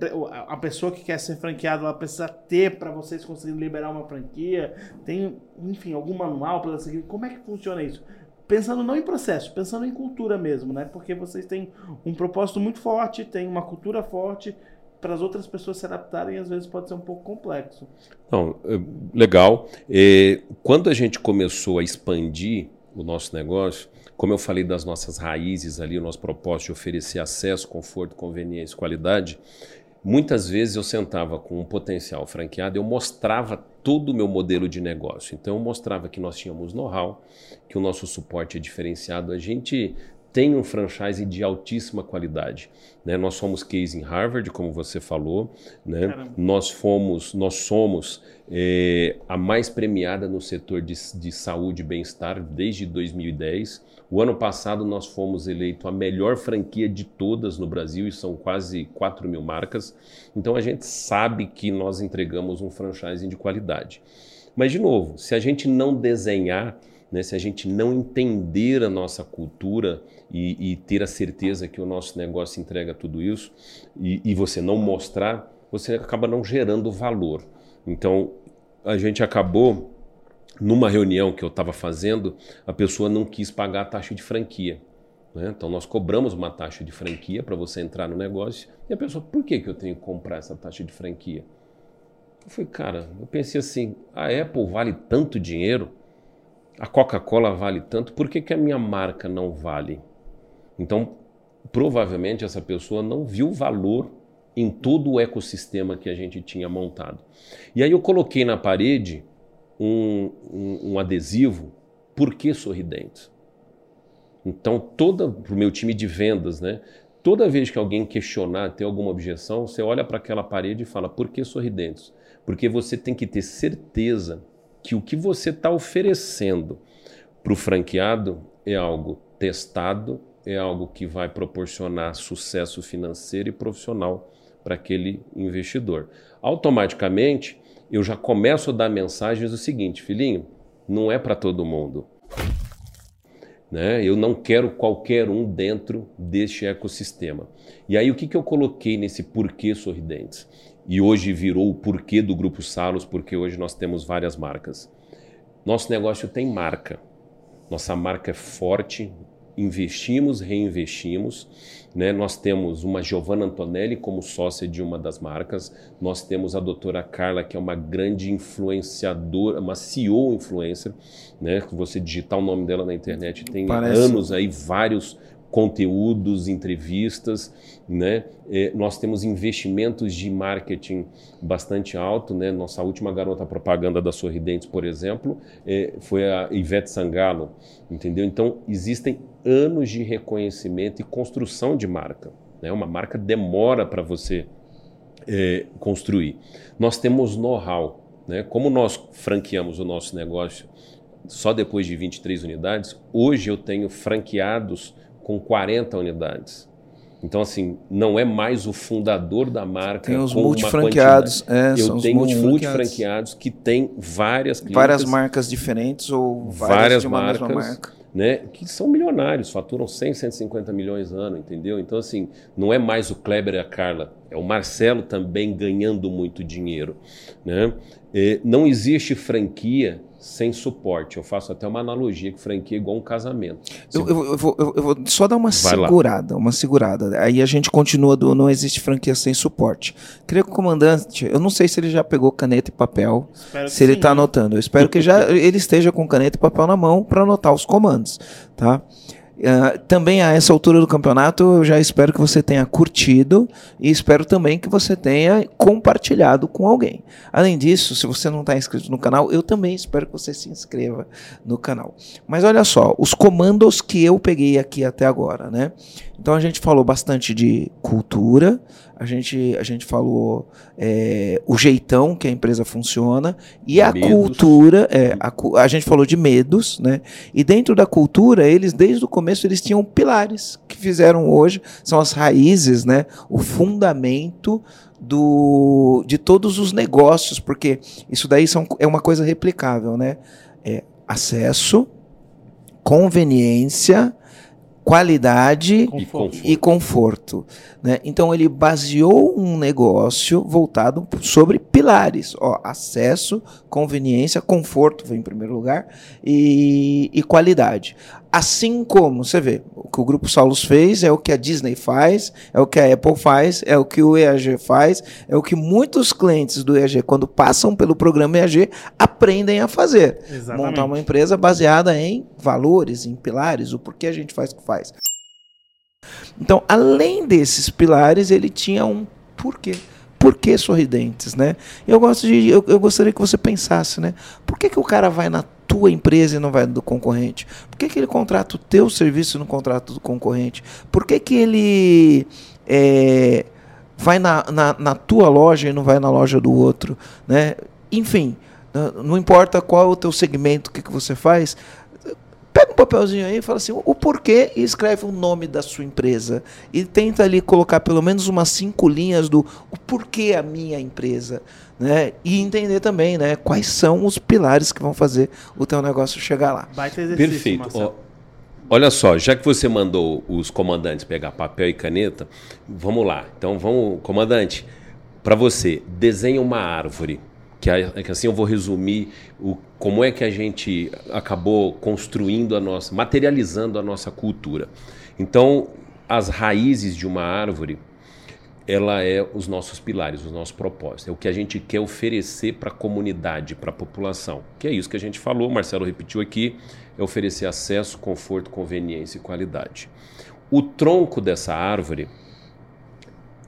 a pessoa que quer ser franqueada ela precisa ter para vocês conseguirem liberar uma franquia? Tem, enfim, algum manual para seguir? Como é que funciona isso? Pensando não em processo, pensando em cultura mesmo, né? Porque vocês têm um propósito muito forte, têm uma cultura forte, para as outras pessoas se adaptarem, às vezes pode ser um pouco complexo. Não, é, legal. Quando a gente começou a expandir o nosso negócio, como eu falei das nossas raízes ali, o nosso propósito de oferecer acesso, conforto, conveniência, qualidade, muitas vezes eu sentava com um potencial franqueado, eu mostrava todo o meu modelo de negócio. Então eu mostrava que nós tínhamos know-how, que o nosso suporte é diferenciado, a gente tem um franchise de altíssima qualidade. Né? Nós somos case em Harvard, como você falou, né? Caramba. nós fomos, nós somos eh, a mais premiada no setor de, de saúde e bem-estar desde 2010. O ano passado nós fomos eleito a melhor franquia de todas no Brasil e são quase 4 mil marcas. Então a gente sabe que nós entregamos um franchising de qualidade. Mas, de novo, se a gente não desenhar, né, se a gente não entender a nossa cultura e, e ter a certeza que o nosso negócio entrega tudo isso, e, e você não mostrar, você acaba não gerando valor. Então, a gente acabou, numa reunião que eu estava fazendo, a pessoa não quis pagar a taxa de franquia. né? Então, nós cobramos uma taxa de franquia para você entrar no negócio, e a pessoa, por que, que eu tenho que comprar essa taxa de franquia? Eu falei, cara, eu pensei assim, a Apple vale tanto dinheiro, a Coca-Cola vale tanto, por que, que a minha marca não vale? Então, provavelmente essa pessoa não viu valor em todo o ecossistema que a gente tinha montado. E aí eu coloquei na parede um, um, um adesivo, por que sorridentes? Então, toda para o meu time de vendas, né? Toda vez que alguém questionar, ter alguma objeção, você olha para aquela parede e fala, por que sorridentes? Porque você tem que ter certeza que o que você está oferecendo para o franqueado é algo testado, é algo que vai proporcionar sucesso financeiro e profissional para aquele investidor. Automaticamente, eu já começo a dar mensagens do seguinte, filhinho, não é para todo mundo. Né? Eu não quero qualquer um dentro deste ecossistema. E aí o que, que eu coloquei nesse porquê sorridentes? E hoje virou o porquê do Grupo Salos, porque hoje nós temos várias marcas. Nosso negócio tem marca. Nossa marca é forte, investimos, reinvestimos. Né? Nós temos uma Giovanna Antonelli como sócia de uma das marcas. Nós temos a doutora Carla, que é uma grande influenciadora, uma CEO influencer. Né? Você digitar o nome dela na internet tem Parece. anos aí, vários conteúdos, entrevistas, né? Eh, nós temos investimentos de marketing bastante alto, né? Nossa última garota propaganda da Sorridentes, por exemplo, eh, foi a Ivete Sangalo, entendeu? Então existem anos de reconhecimento e construção de marca, né? Uma marca demora para você eh, construir. Nós temos know-how, né? Como nós franqueamos o nosso negócio só depois de 23 unidades, hoje eu tenho franqueados com 40 unidades. Então, assim, não é mais o fundador da marca. Tem os com uma multifranqueados. É, Eu tenho multifranqueados. que têm várias clínicas, Várias marcas diferentes ou várias, Várias de uma mesma marcas. marca. né, que são milionários, faturam 100, 150 milhões ano, entendeu? Então, assim, não é mais o Kleber e a Carla. É o Marcelo também ganhando muito dinheiro. Né? É, não existe franquia sem suporte. Eu faço até uma analogia que franquia é igual um casamento. Eu, eu, eu, vou, eu, vou, só dar uma Vai segurada, lá. uma segurada. Aí a gente continua do não existe franquia sem suporte. Queria que o comandante, eu não sei se ele já pegou caneta e papel, espero se ele está anotando. Eu espero que já ele esteja com caneta e papel na mão para anotar os comandos, tá? Uh, também a essa altura do campeonato, eu já espero que você tenha curtido e espero também que você tenha compartilhado com alguém. Além disso, se você não está inscrito no canal, eu também espero que você se inscreva no canal. Mas olha só, os comandos que eu peguei aqui até agora, né? Então a gente falou bastante de cultura, a gente, a gente falou é, o jeitão que a empresa funciona e a medos. cultura, é, a, a, gente falou de medos, né? E dentro da cultura, eles desde o começo eles tinham pilares que fizeram hoje, são as raízes, né? O fundamento do, de todos os negócios, porque isso daí são, é uma coisa replicável, né? É acesso, conveniência, qualidade conforto. e conforto. Né? Então ele baseou um negócio voltado sobre pilares, ó, acesso, conveniência, conforto vem em primeiro lugar e, e qualidade. Assim como você vê, que o Grupo Saulus fez é o que a Disney faz, é o que a Apple faz, é o que o EAG faz, é o que muitos clientes do EAG, quando passam pelo programa EAG, aprendem a fazer. Exatamente. Montar uma empresa baseada em valores, em pilares, o porquê a gente faz o que faz. Então, além desses pilares, ele tinha um porquê. Por que sorridentes, né? Eu gosto de, eu, eu gostaria que você pensasse, né? Por que, que o cara vai na tua empresa e não vai do concorrente? Por que, que ele contrata o teu serviço e não contrata do concorrente? Por que, que ele é, vai na, na, na, tua loja e não vai na loja do outro? Né? Enfim, não importa qual é o teu segmento, o que, que você faz, pega um papelzinho aí e fala assim, o porquê e escreve o nome da sua empresa. E tenta ali colocar pelo menos umas cinco linhas do o porquê a minha empresa né? E entender também, né, quais são os pilares que vão fazer o teu negócio chegar lá. Perfeito. olha só, já que você mandou os comandantes pegar papel e caneta, vamos lá. Então vamos, comandante, para você, desenha uma árvore. Que, que assim eu vou resumir o, como é que a gente acabou construindo a nossa, materializando a nossa cultura. Então, as raízes de uma árvore ela é os nossos pilares, os nossos propósitos. É o que a gente quer oferecer para a comunidade, para a população. Que é isso que a gente falou, Marcelo repetiu aqui, é oferecer acesso, conforto, conveniência e qualidade. O tronco dessa árvore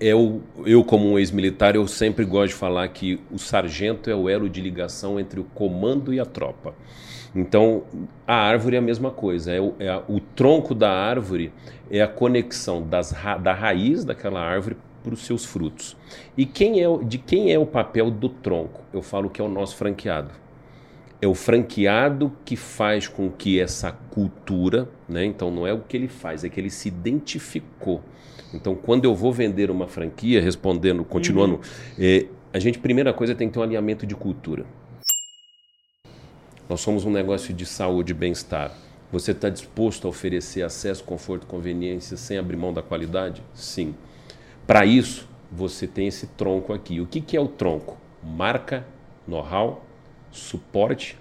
é o, eu como um ex-militar, eu sempre gosto de falar que o sargento é o elo de ligação entre o comando e a tropa. Então, a árvore é a mesma coisa. É o, é a, o tronco da árvore é a conexão das, da raiz daquela árvore para os seus frutos. E quem é, de quem é o papel do tronco? Eu falo que é o nosso franqueado. É o franqueado que faz com que essa cultura, né? então não é o que ele faz, é que ele se identificou. Então, quando eu vou vender uma franquia, respondendo, continuando, uhum. é, a gente, primeira coisa, tem que ter um alinhamento de cultura. Nós somos um negócio de saúde e bem-estar. Você está disposto a oferecer acesso, conforto, conveniência sem abrir mão da qualidade? Sim. Para isso, você tem esse tronco aqui. O que, que é o tronco? Marca, know-how, suporte,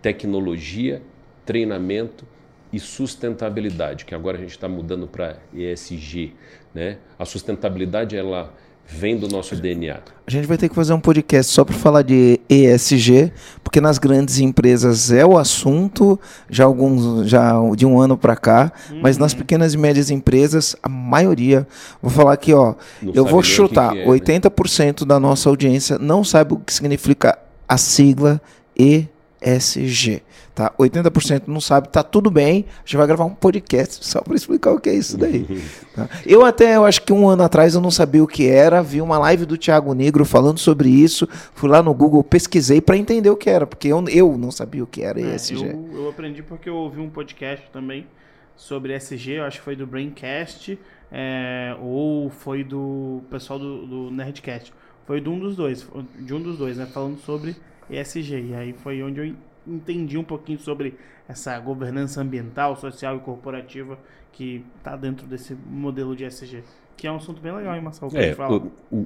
tecnologia, treinamento e sustentabilidade, que agora a gente está mudando para ESG. Né? A sustentabilidade ela vem do nosso DNA. A gente vai ter que fazer um podcast só para falar de ESG, porque nas grandes empresas é o assunto já alguns já de um ano para cá, uhum. mas nas pequenas e médias empresas a maioria, vou falar aqui, ó, não eu vou chutar, que que é, 80% né? da nossa audiência não sabe o que significa a sigla ESG. Tá? 80% não sabe, tá tudo bem. A gente vai gravar um podcast só para explicar o que é isso daí. Tá? Eu até, eu acho que um ano atrás eu não sabia o que era, vi uma live do Thiago Negro falando sobre isso, fui lá no Google, pesquisei para entender o que era, porque eu, eu não sabia o que era é, ESG. Eu, eu aprendi porque eu ouvi um podcast também sobre ESG, eu acho que foi do Braincast, é, ou foi do pessoal do, do Nerdcast. Foi de um dos dois, de um dos dois, né? Falando sobre ESG. E aí foi onde eu entendi um pouquinho sobre essa governança ambiental, social e corporativa que está dentro desse modelo de SG. Que é um assunto bem legal, hein, Marcelo? É,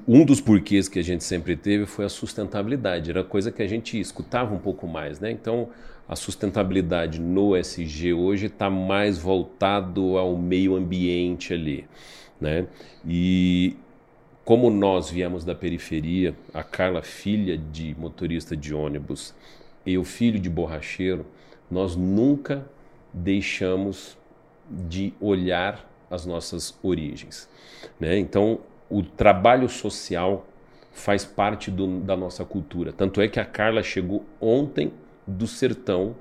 um dos porquês que a gente sempre teve foi a sustentabilidade. Era coisa que a gente escutava um pouco mais, né? Então, a sustentabilidade no SG hoje está mais voltado ao meio ambiente ali, né? E como nós viemos da periferia, a Carla, filha de motorista de ônibus, e o filho de borracheiro, nós nunca deixamos de olhar as nossas origens. Né? Então, o trabalho social faz parte do, da nossa cultura. Tanto é que a Carla chegou ontem do sertão,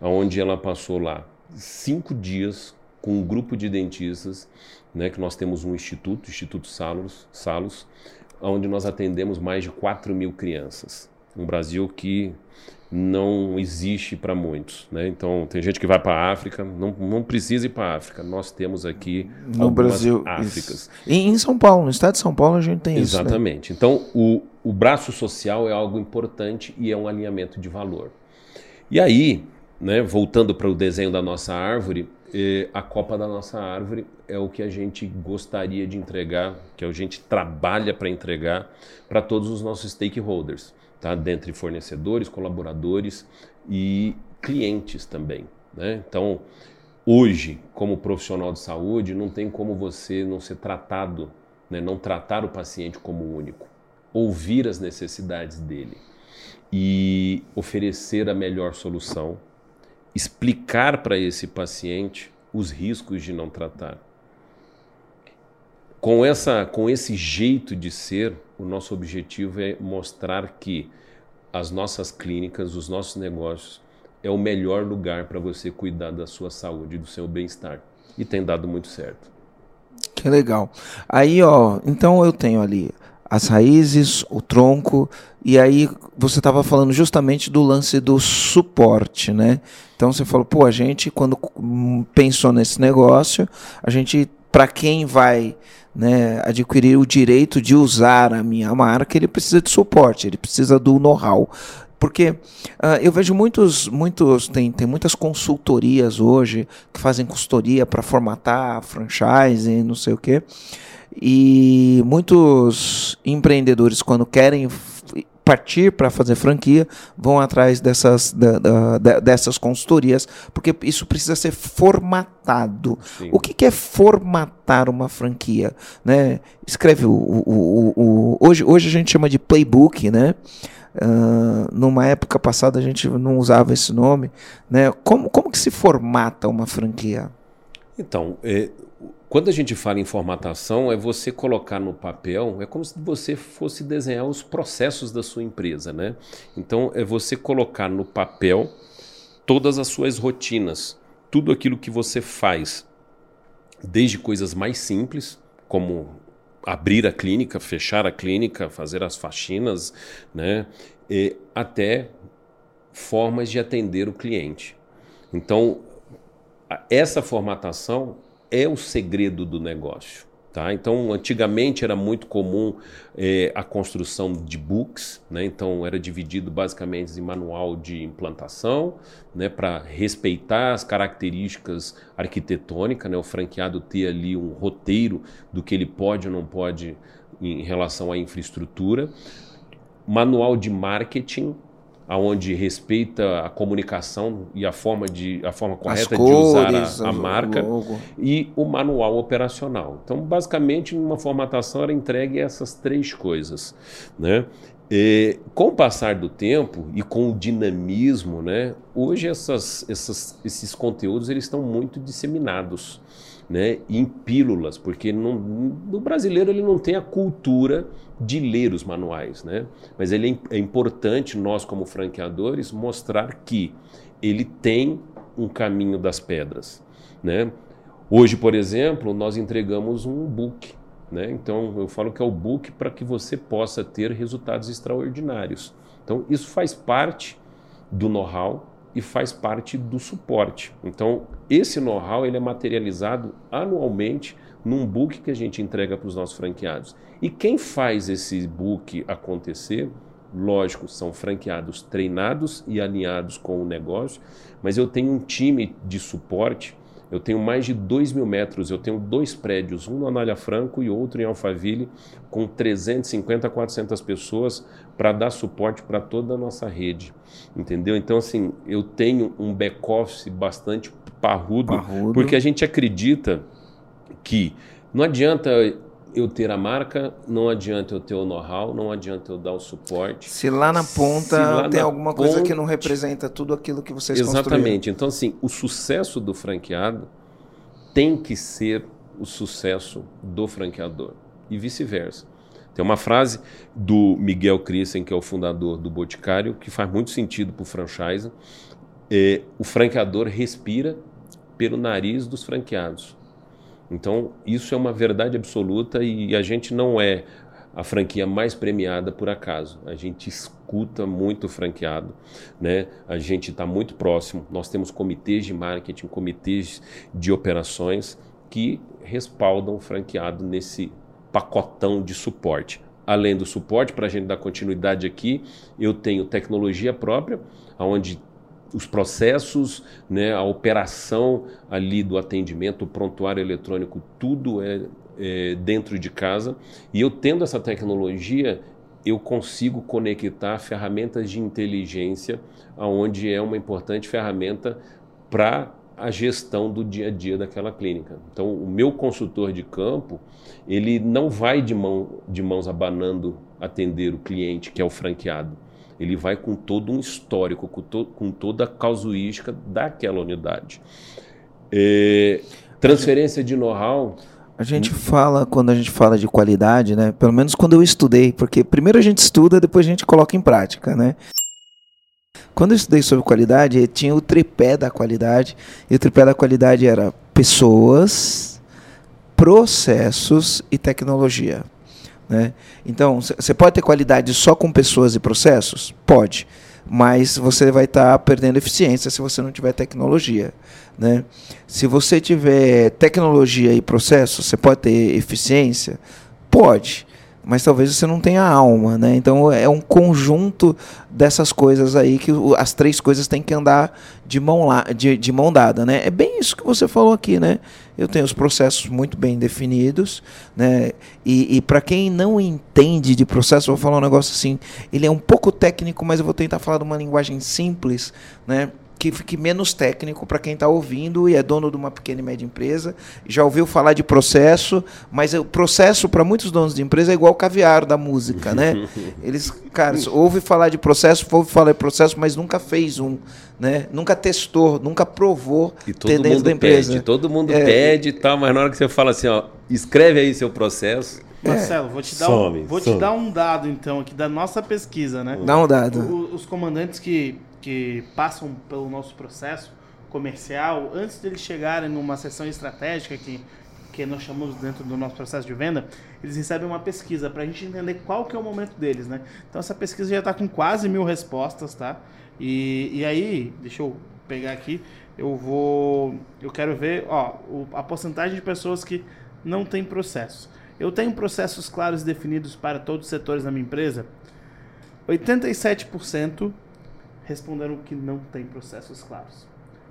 onde ela passou lá cinco dias com um grupo de dentistas, né, que nós temos um instituto, Instituto Salos, Salos onde nós atendemos mais de 4 mil crianças. Um Brasil que não existe para muitos. Né? Então, tem gente que vai para a África, não, não precisa ir para a África. Nós temos aqui no Brasil Áfricas. E em São Paulo, no estado de São Paulo, a gente tem Exatamente. isso. Exatamente. Né? Então, o, o braço social é algo importante e é um alinhamento de valor. E aí, né, voltando para o desenho da nossa árvore, eh, a copa da nossa árvore é o que a gente gostaria de entregar, que a gente trabalha para entregar para todos os nossos stakeholders, tá? dentre fornecedores, colaboradores e clientes também. Né? Então, hoje, como profissional de saúde, não tem como você não ser tratado, né? não tratar o paciente como único, ouvir as necessidades dele e oferecer a melhor solução, explicar para esse paciente os riscos de não tratar. Com, essa, com esse jeito de ser, o nosso objetivo é mostrar que as nossas clínicas, os nossos negócios, é o melhor lugar para você cuidar da sua saúde, do seu bem-estar. E tem dado muito certo. Que legal. Aí, ó, então eu tenho ali as raízes, o tronco, e aí você estava falando justamente do lance do suporte, né? Então você falou, pô, a gente quando pensou nesse negócio, a gente para quem vai né, adquirir o direito de usar a minha marca, ele precisa de suporte, ele precisa do know-how. Porque uh, eu vejo muitos, muitos tem, tem muitas consultorias hoje que fazem consultoria para formatar franchise, não sei o quê. E muitos empreendedores, quando querem partir para fazer franquia, vão atrás dessas, da, da, dessas consultorias, porque isso precisa ser formatado. Sim. O que, que, é formatar uma franquia? Né? Escreve o, o, o, hoje, hoje a gente chama de playbook, né? Uh, numa época passada a gente não usava esse nome, né? Como, como que se formata uma franquia? Então, é, quando a gente fala em formatação, é você colocar no papel, é como se você fosse desenhar os processos da sua empresa, né? Então, é você colocar no papel todas as suas rotinas, tudo aquilo que você faz, desde coisas mais simples, como abrir a clínica, fechar a clínica, fazer as faxinas, né? E até formas de atender o cliente. Então, essa formatação é o segredo do negócio. Tá? Então, antigamente era muito comum é, a construção de books, né? então era dividido basicamente em manual de implantação, né? para respeitar as características arquitetônicas, né? o franqueado ter ali um roteiro do que ele pode ou não pode em relação à infraestrutura. Manual de marketing, aonde respeita a comunicação e a forma de a forma correta cores, de usar a, a marca logo. e o manual operacional. Então, basicamente, numa formatação era entregue essas três coisas, né? E, com o passar do tempo e com o dinamismo, né, hoje essas, essas, esses conteúdos eles estão muito disseminados né, em pílulas, porque não, no brasileiro ele não tem a cultura de ler os manuais, né? Mas ele é, é importante nós como franqueadores mostrar que ele tem um caminho das pedras, né? Hoje, por exemplo, nós entregamos um book, né? Então eu falo que é o book para que você possa ter resultados extraordinários. Então isso faz parte do know-how e faz parte do suporte. Então, esse know-how ele é materializado anualmente num book que a gente entrega para os nossos franqueados. E quem faz esse book acontecer, lógico, são franqueados treinados e alinhados com o negócio, mas eu tenho um time de suporte Eu tenho mais de 2 mil metros, eu tenho dois prédios, um no Anália Franco e outro em Alphaville, com 350 a 400 pessoas para dar suporte para toda a nossa rede, entendeu? Então, assim, eu tenho um back-office bastante parrudo, Parrudo. porque a gente acredita que não adianta eu ter a marca, não adianta eu ter o know-how, não adianta eu dar o suporte. Se lá na ponta lá tem na alguma coisa que não ponte- representa tudo aquilo que vocês construíram. Exatamente. Então, assim, o sucesso do franqueado tem que ser o sucesso do franqueador e vice-versa. Tem uma frase do Miguel Christen, que é o fundador do Boticário, que faz muito sentido para o franchise. É, o franqueador respira pelo nariz dos franqueados. Então, isso é uma verdade absoluta e a gente não é a franquia mais premiada por acaso. A gente escuta muito o franqueado, né? A gente está muito próximo. Nós temos comitês de marketing, comitês de operações que respaldam o franqueado nesse pacotão de suporte. Além do suporte, para a gente dar continuidade aqui, eu tenho tecnologia própria, onde os processos, né, a operação ali do atendimento, o prontuário eletrônico, tudo é, é dentro de casa. E eu tendo essa tecnologia, eu consigo conectar ferramentas de inteligência, aonde é uma importante ferramenta para a gestão do dia a dia daquela clínica. Então, o meu consultor de campo, ele não vai de, mão, de mãos abanando atender o cliente, que é o franqueado. Ele vai com todo um histórico, com, to, com toda a casuística daquela unidade. É, transferência de know-how. A gente fala, quando a gente fala de qualidade, né? Pelo menos quando eu estudei, porque primeiro a gente estuda, depois a gente coloca em prática, né? Quando eu estudei sobre qualidade, tinha o tripé da qualidade, e o tripé da qualidade era pessoas, processos e tecnologia. Né? Então, você pode ter qualidade só com pessoas e processos? Pode. Mas você vai estar perdendo eficiência se você não tiver tecnologia. Né? Se você tiver tecnologia e processo, você pode ter eficiência? Pode. Mas talvez você não tenha alma, né? Então é um conjunto dessas coisas aí que as três coisas têm que andar de mão, la, de, de mão dada, né? É bem isso que você falou aqui, né? Eu tenho os processos muito bem definidos, né? E, e para quem não entende de processo, eu vou falar um negócio assim. Ele é um pouco técnico, mas eu vou tentar falar de uma linguagem simples, né? Que fique menos técnico para quem está ouvindo e é dono de uma pequena e média empresa. Já ouviu falar de processo, mas o processo para muitos donos de empresa é igual o caviar da música, né? Eles, cara, ouve falar de processo, ouve falar de processo, mas nunca fez um, né? Nunca testou, nunca provou E ter todo dentro mundo da empresa. pede, todo mundo É. pede e tal, mas na hora que você fala assim, ó, escreve aí seu processo. Marcelo, vou te dar Some, um, vou te dar um dado então aqui da nossa pesquisa, né? Dá um dado. O- os comandantes que, que passam pelo nosso processo comercial, antes deles chegarem numa sessão estratégica que, que nós chamamos dentro do nosso processo de venda, eles recebem uma pesquisa para a gente entender qual que é o momento deles, né? Então essa pesquisa já está com quase mil respostas, tá? E, e aí, deixa eu pegar aqui, eu vou, eu quero ver, ó, a porcentagem de pessoas que não tem processo. Eu tenho processos claros e definidos para todos os setores da minha empresa. 87% responderam que não tem processos claros.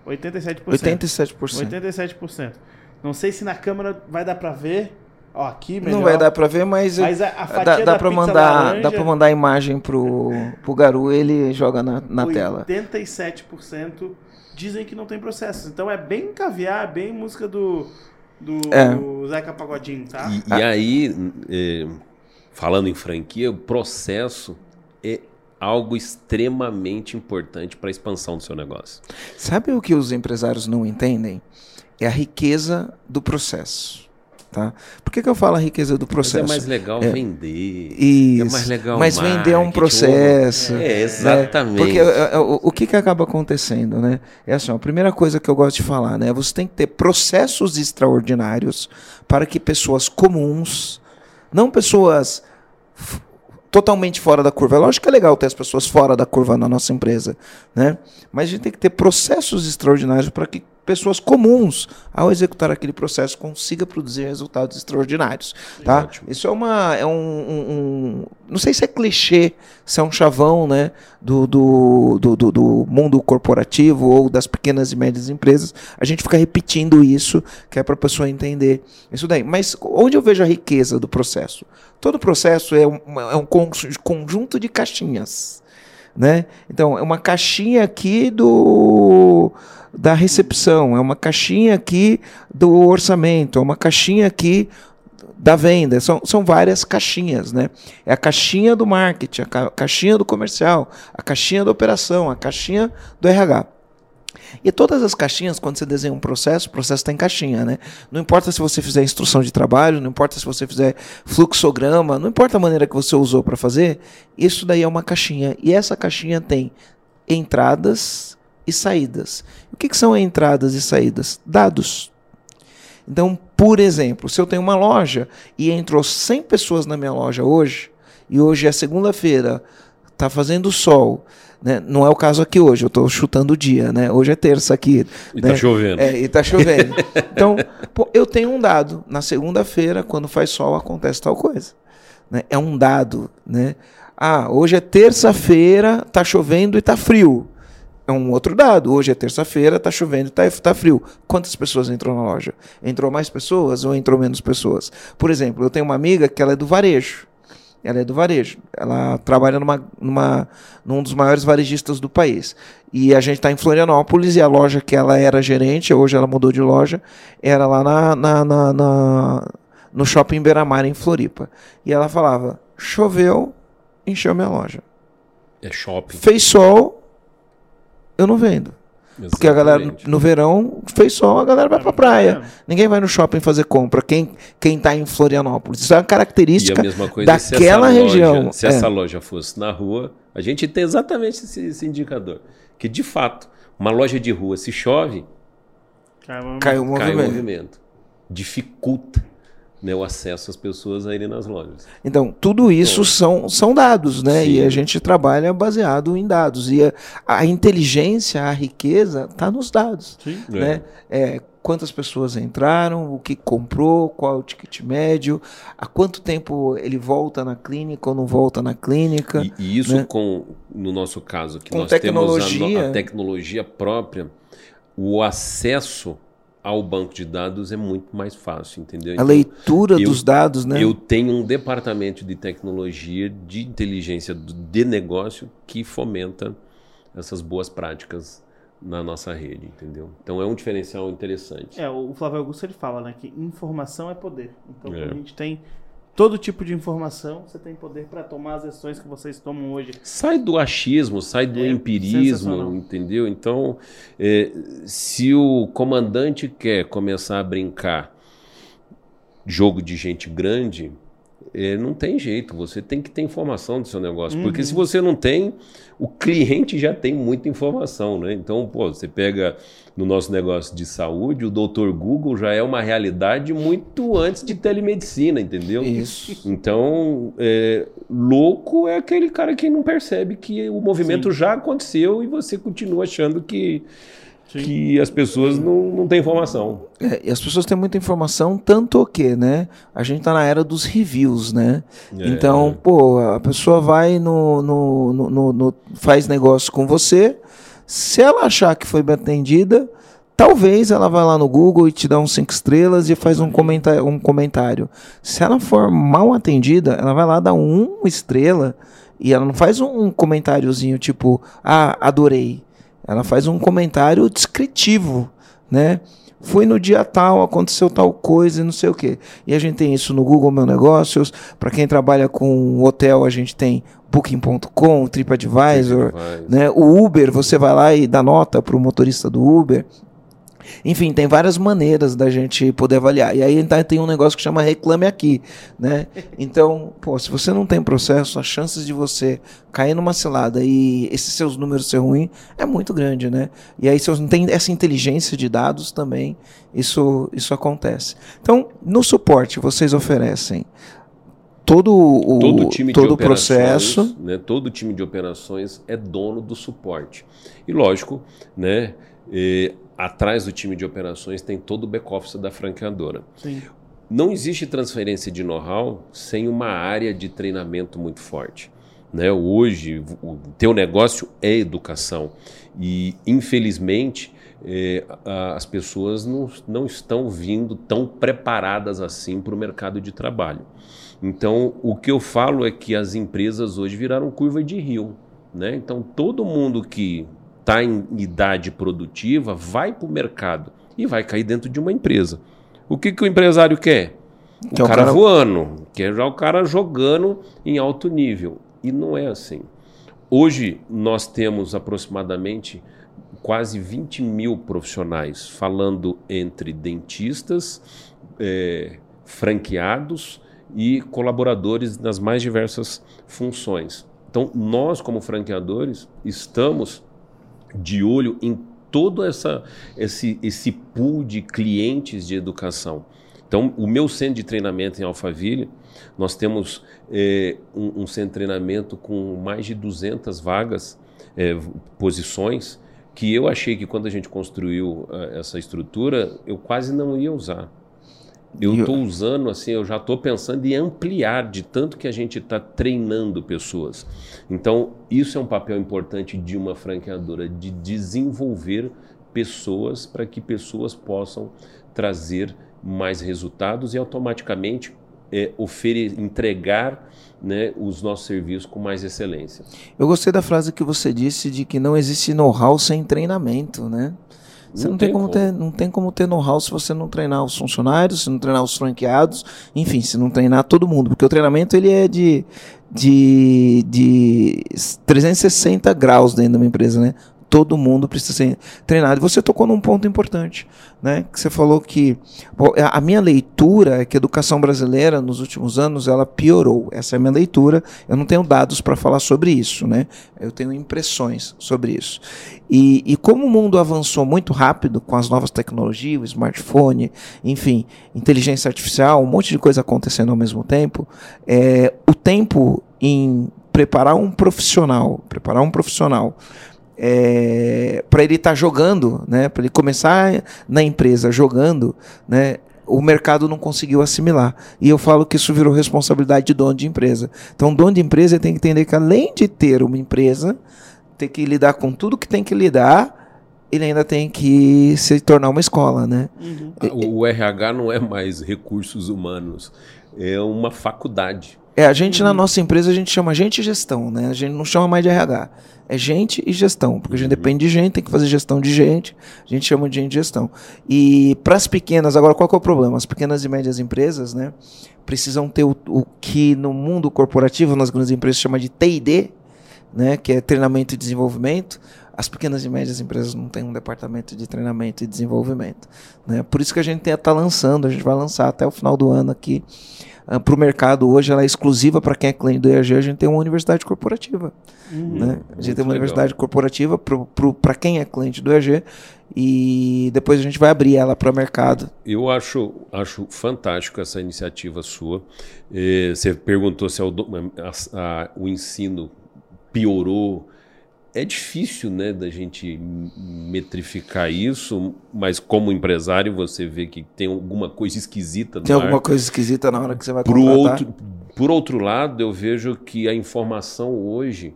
87%. 87%. 87%. Não sei se na câmera vai dar pra ver. Ó, aqui melhor. Não vai dar para ver, mas, Mas a, a dá, da dá para mandar, laranja, dá para mandar a imagem pro pro Garu, ele joga na, na tela. 87% dizem que não tem processos. Então é bem caviar, bem música do do É. Zeca Pagodinho, tá? E, e aí, eh, falando em franquia, o processo é algo extremamente importante para a expansão do seu negócio. Sabe o que os empresários não entendem? É a riqueza do processo. Tá? Por que, que eu falo a riqueza do Mas processo? é mais legal É. vender. Isso. É mais legal Mas vender é um processo. É, né? exatamente. Porque é, é, o, o que, que acaba acontecendo, né? É assim, ó, a primeira coisa que eu gosto de falar, né? Você tem que ter processos extraordinários para que pessoas comuns, não pessoas totalmente fora da curva. É lógico que é legal ter as pessoas fora da curva na nossa empresa, né? Mas a gente tem que ter processos extraordinários para que pessoas comuns, ao executar aquele processo, consiga produzir resultados extraordinários. Tá? Ótimo. Isso é uma. É um, um- um- Não sei se é clichê, se é um chavão né, do, do, do, do- do mundo corporativo ou das pequenas e médias empresas. A gente fica repetindo isso, que é para a pessoa entender isso daí. Mas onde eu vejo a riqueza do processo? Todo processo é um, é um con- conjunto de caixinhas. Né? Então, é uma caixinha aqui do da recepção, é uma caixinha aqui do orçamento, é uma caixinha aqui da venda. São, são várias caixinhas, né? É a caixinha do marketing, a ca- caixinha do comercial, a caixinha da operação, a caixinha do RH. E todas as caixinhas, quando você desenha um processo, o processo tem caixinha, né? Não importa se você fizer instrução de trabalho, não importa se você fizer fluxograma, não importa a maneira que você usou para fazer, isso daí é uma caixinha. E essa caixinha tem entradas e saídas. O que, que são entradas e saídas? Dados. Então, por exemplo, se eu tenho uma loja e entrou 100 pessoas na minha loja hoje, e hoje é segunda-feira, está fazendo sol, né? não é o caso aqui hoje, eu estou chutando o dia, né? hoje é terça aqui. E né? tá chovendo. É, e tá chovendo. então, pô, eu tenho um dado. Na segunda-feira, quando faz sol, acontece tal coisa. né? É um dado. Né? Ah, hoje é terça-feira, tá chovendo e tá frio. É um outro dado. Hoje é terça-feira, tá chovendo e tá, tá frio. Quantas pessoas entrou na loja? Entrou mais pessoas ou entrou menos pessoas? Por exemplo, eu tenho uma amiga que ela é do varejo. Ela é do varejo. Ela trabalha numa, numa, num dos maiores varejistas do país. E a gente está em Florianópolis e a loja que ela era gerente, hoje ela mudou de loja, era lá na, na, na- na- no shopping Beira-Mar, em Floripa. E ela falava: choveu, encheu minha loja. É shopping. Fez sol, eu não vendo. Porque a galera, Exatamente. no verão, fez sol, a galera vai pra praia. Ninguém vai no shopping fazer compra. Quem, quem tá em Florianópolis. Isso é uma E característica a mesma coisa se daquela essa região. Loja, se É. essa loja fosse na rua, a gente tem exatamente esse, esse indicador. Que, de fato, uma loja de rua, se chove. Caiu o cai o movimento. movimento. Dificulta né, o acesso às pessoas a irem nas lojas. Então, tudo isso são, são dados, né? Sim. E a gente trabalha baseado em dados. E a, a inteligência, a riqueza, está nos dados. Sim. Né? É, quantas pessoas entraram, o que comprou, qual é o ticket médio, há quanto tempo ele volta na clínica ou não volta na clínica. E, e isso né? com, no nosso caso, que Com nós temos a tecnologia. a, tecnologia própria, o acesso ao banco de dados é muito mais fácil, entendeu? a Então, leitura eu- dos dados, né? Eu tenho um departamento de tecnologia, de inteligência de negócio que fomenta essas boas práticas na nossa rede, entendeu? Então é um diferencial interessante. É, o Flávio Augusto ele fala, né, que informação é poder. Então, É. a gente tem todo tipo de informação, você tem poder para tomar as decisões que vocês tomam hoje. Sai do achismo, sai do É, empirismo, entendeu? Então, é, se o comandante quer começar a brincar jogo de gente grande, é, não tem jeito. Você tem que ter informação do seu negócio. Porque Uhum. se você não tem, o cliente já tem muita informação, né? Então, pô, você pega no nosso negócio de saúde, o doutor Google já é uma realidade muito antes de telemedicina, entendeu? Isso. Então, é, louco é aquele cara que não percebe que o movimento já aconteceu e você continua achando que, que as pessoas não, não têm informação. É, e as pessoas têm muita informação, tanto que, né? A gente tá na era dos reviews, né? É. Então, pô, a pessoa vai no, no- no- no- faz negócio com você. Se ela achar que foi bem atendida, talvez ela vá lá no Google e te dá uns cinco estrelas e faz um comentário, um comentário. Se ela for mal atendida, ela vai lá dar um estrela e ela não faz um, comentáriozinho tipo, ah, adorei. Ela faz um comentário descritivo, né? Fui no dia tal, aconteceu tal coisa e não sei o quê. E a gente tem isso no Google Meu Negócios. Para quem trabalha com hotel, a gente tem Booking.com, TripAdvisor, Vai. né? O Uber, você vai lá e dá nota para o motorista do Uber. Enfim, tem várias maneiras da gente poder avaliar. E aí então, tem um negócio que chama reclame aqui, né? Então, pô, se você não tem processo, as chances de você cair numa cilada e esses seus números ser ruim é muito grande, né? E aí se você não tem essa inteligência de dados também, isso isso acontece. Então, no suporte vocês oferecem todo o Todo time todo o processo, né, todo time de operações é dono do suporte. E lógico, né, eh, atrás do time de operações tem todo o back-office da franqueadora. Sim. Não existe transferência de know-how sem uma área de treinamento muito forte. Né? Hoje, o teu negócio é educação e, infelizmente, é, as pessoas não, não estão vindo tão preparadas assim para o mercado de trabalho. Então, o que eu falo é que as empresas hoje viraram curva de rio. Né? Então, todo mundo que está em idade produtiva vai para o mercado e vai cair dentro de uma empresa. O que, que o empresário quer? O, Que é cara, cara- voando, quer já o cara jogando em alto nível. E não é assim. Hoje nós temos aproximadamente quase 20 mil profissionais falando entre dentistas, eh, franqueados e colaboradores nas mais diversas funções. Então, nós, como franqueadores, estamos de olho em todo essa, esse, esse pool de clientes de educação. Então, o meu centro de treinamento em Alphaville, nós temos eh, um, um centro de treinamento com mais de 200 vagas, eh, posições, que eu achei que quando a gente construiu eh, essa estrutura, eu quase não ia usar. Eu estou usando, assim, eu já estou pensando em ampliar de tanto que a gente está treinando pessoas. Então, isso é um papel importante de uma franqueadora, de desenvolver pessoas para que pessoas possam trazer mais resultados e automaticamente é, ofere- entregar né, os nossos serviços com mais excelência. Eu gostei da frase que você disse de que não existe know-how sem treinamento, né? Você não, tem, como, ter, não tem como ter know-how se você não treinar os funcionários, se não treinar os franqueados, enfim, se não treinar todo mundo, porque o treinamento ele é de, de, de 360 graus dentro de uma empresa, né? Todo mundo precisa ser treinado. E você tocou num ponto importante, né? Que você falou que a minha leitura é que a educação brasileira nos últimos anos ela piorou. Essa é a minha leitura. Eu não tenho dados para falar sobre isso, né? Eu tenho impressões sobre isso. E, e como o mundo avançou muito rápido com as novas tecnologias, o smartphone, enfim, inteligência artificial, um monte de coisa acontecendo ao mesmo tempo, é, o tempo em preparar um profissional, preparar um profissional é, para ele estar jogando, né, para ele começar na empresa jogando, né, o mercado não conseguiu assimilar. E eu falo que isso virou responsabilidade de dono de empresa. Então, dono de empresa tem que entender que além de ter uma empresa, ter que lidar com tudo que tem que lidar, ele ainda tem que se tornar uma escola, né? Uhum. O o RH não é mais recursos humanos, é uma faculdade. É, a gente na nossa empresa a gente chama gente e gestão, né? A gente não chama mais de RH. É gente e gestão, porque a gente depende de gente, tem que fazer gestão de gente, a gente chama de gente e gestão. E para as pequenas, agora qual que é o problema? As pequenas e médias empresas, né, precisam ter o, o que no mundo corporativo, nas grandes empresas, chama de TD, né, que é treinamento e desenvolvimento. As pequenas e médias empresas não têm um departamento de treinamento e desenvolvimento. Né? Por isso que a gente está lançando, a gente vai lançar até o final do ano aqui para o mercado hoje, ela é exclusiva para quem é cliente do EAG, a gente tem uma universidade corporativa. Uhum. Né? A gente Muito tem uma legal. universidade corporativa para quem é cliente do EAG e depois a gente vai abrir ela para o mercado. Eu acho, acho fantástico essa iniciativa sua. Eh, você perguntou se é a- a- o ensino piorou. É difícil, né, da gente metrificar isso, mas como empresário você vê que tem alguma coisa esquisita Tem alguma coisa esquisita na hora que você vai Por contratar? outro, por outro lado, eu vejo que a informação hoje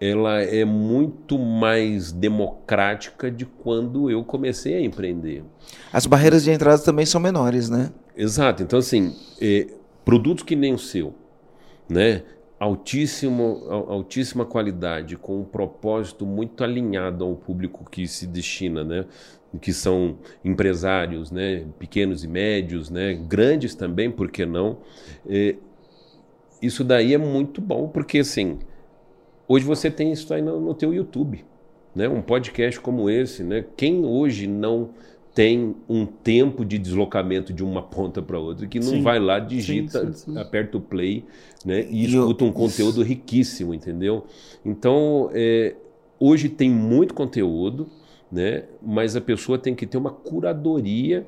ela é muito mais democrática de quando eu comecei a empreender. As barreiras de entrada também são menores, né? Exato. Então, assim, é, produtos que nem o seu, né? Altíssimo, al- altíssima qualidade, com um propósito muito alinhado ao público que se destina, né? Que são empresários, né? Pequenos e médios, né? Grandes também, por que não? É, isso daí é muito bom, porque assim, hoje você tem isso aí no, no teu YouTube, né? Um podcast como esse, né? Quem hoje não tem um tempo de deslocamento de uma ponta para outra, que não Sim. vai lá, digita, Sim, sim, aperta o play, né? E, E eu- escuta um conteúdo riquíssimo, entendeu? Então, é, hoje tem muito conteúdo, né? Mas a pessoa tem que ter uma curadoria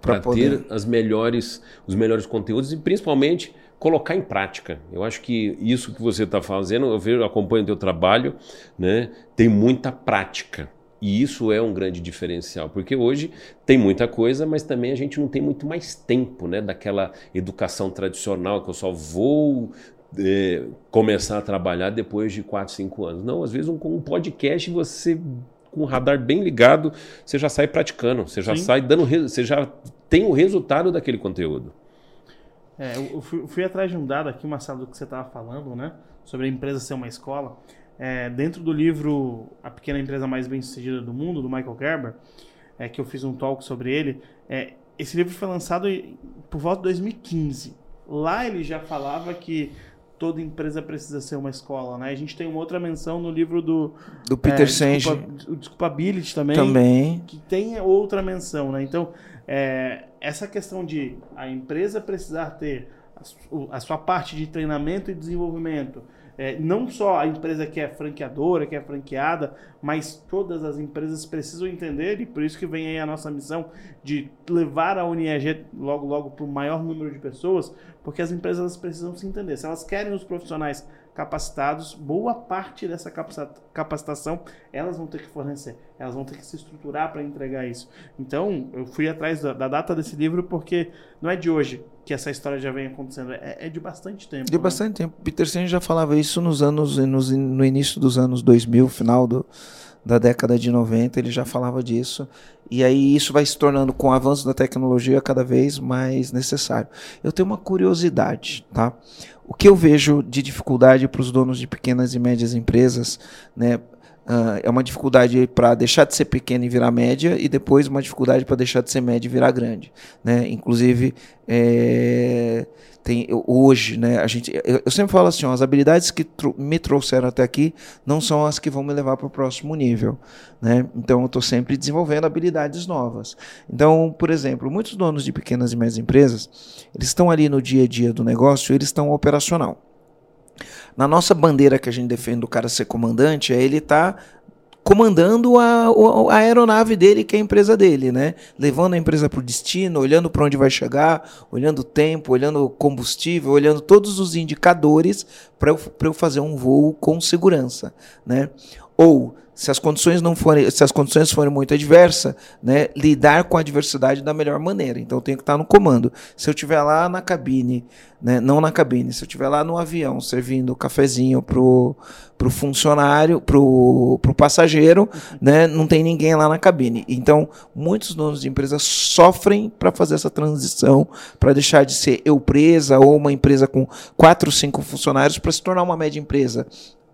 para poder- ter as melhores, os melhores conteúdos e principalmente colocar em prática. Eu acho que isso que você está fazendo, eu vejo, acompanho o teu trabalho, né? Tem muita prática. E isso é um grande diferencial, porque hoje tem muita coisa, mas também a gente não tem muito mais tempo, né? Daquela educação tradicional que eu só vou é, começar a trabalhar depois de 4, 5 anos. Não, às vezes um, com um podcast você com o radar bem ligado, você já sai praticando, você já Sim. sai dando, você já tem o resultado daquele conteúdo. É, eu fui, fui, atrás de um dado aqui, Marcelo, do que você estava falando, né? Sobre a empresa ser uma escola. É, dentro do livro A Pequena Empresa Mais Bem-Sucedida do Mundo, do Michael Gerber, é, que eu fiz um talk sobre ele, é, esse livro foi lançado por volta de 2015. Lá ele já falava que toda empresa precisa ser uma escola, né? A gente tem uma outra menção no livro do do Peter é, Senge, o Desculpability também, também, que tem outra menção, né? Então, é, essa questão de a empresa precisar ter a, a sua parte de treinamento e desenvolvimento, é, não só a empresa que é franqueadora, que é franqueada, mas todas as empresas precisam entender, e por isso que vem aí a nossa missão de levar a UniEG logo, logo para o maior número de pessoas, porque as empresas precisam se entender. Se elas querem os profissionais capacitados, boa parte dessa capacitação elas vão ter que fornecer, elas vão ter que se estruturar para entregar isso. Então, eu fui atrás da, da, data desse livro porque não é de hoje que essa história já vem acontecendo, é, é de bastante tempo. De né? bastante tempo. Peter Senge já falava isso nos anos, nos, no início dos anos 2000, final do, da década de 90, ele já falava disso. E aí isso vai se tornando, com o avanço da tecnologia, cada vez mais necessário. Eu tenho uma curiosidade, tá? O que eu vejo de dificuldade para os donos de pequenas e médias empresas, né, uh, é uma dificuldade para deixar de ser pequena e virar média, e depois uma dificuldade para deixar de ser média e virar grande. Né? Inclusive, é, tem, hoje, né, a gente, eu, eu, sempre falo assim, ó, as habilidades que tro me trouxeram até aqui não são as que vão me levar para o próximo nível. Né? Então, eu estou sempre desenvolvendo habilidades novas. Então, por exemplo, muitos donos de pequenas e médias empresas, eles estão ali no dia a dia do negócio, eles estão operacional. Na nossa bandeira que a gente defende do cara ser comandante, é ele estar tá comandando a, a, aeronave dele, que é a empresa dele, né? Levando a empresa para o destino, olhando para onde vai chegar, olhando o tempo, olhando o combustível, olhando todos os indicadores para eu, eu fazer um voo com segurança, né? Ou se as condições não forem, se as condições forem muito adversas, né, lidar com a adversidade da melhor maneira. Então eu tenho que estar no comando. Se eu estiver lá na cabine, né, não na cabine, se eu estiver lá no avião servindo cafezinho pro pro funcionário, pro, pro passageiro, né, não tem ninguém lá na cabine. Então, muitos donos de empresas sofrem para fazer essa transição, para deixar de ser eu presa ou uma empresa com quatro, cinco funcionários para se tornar uma média empresa.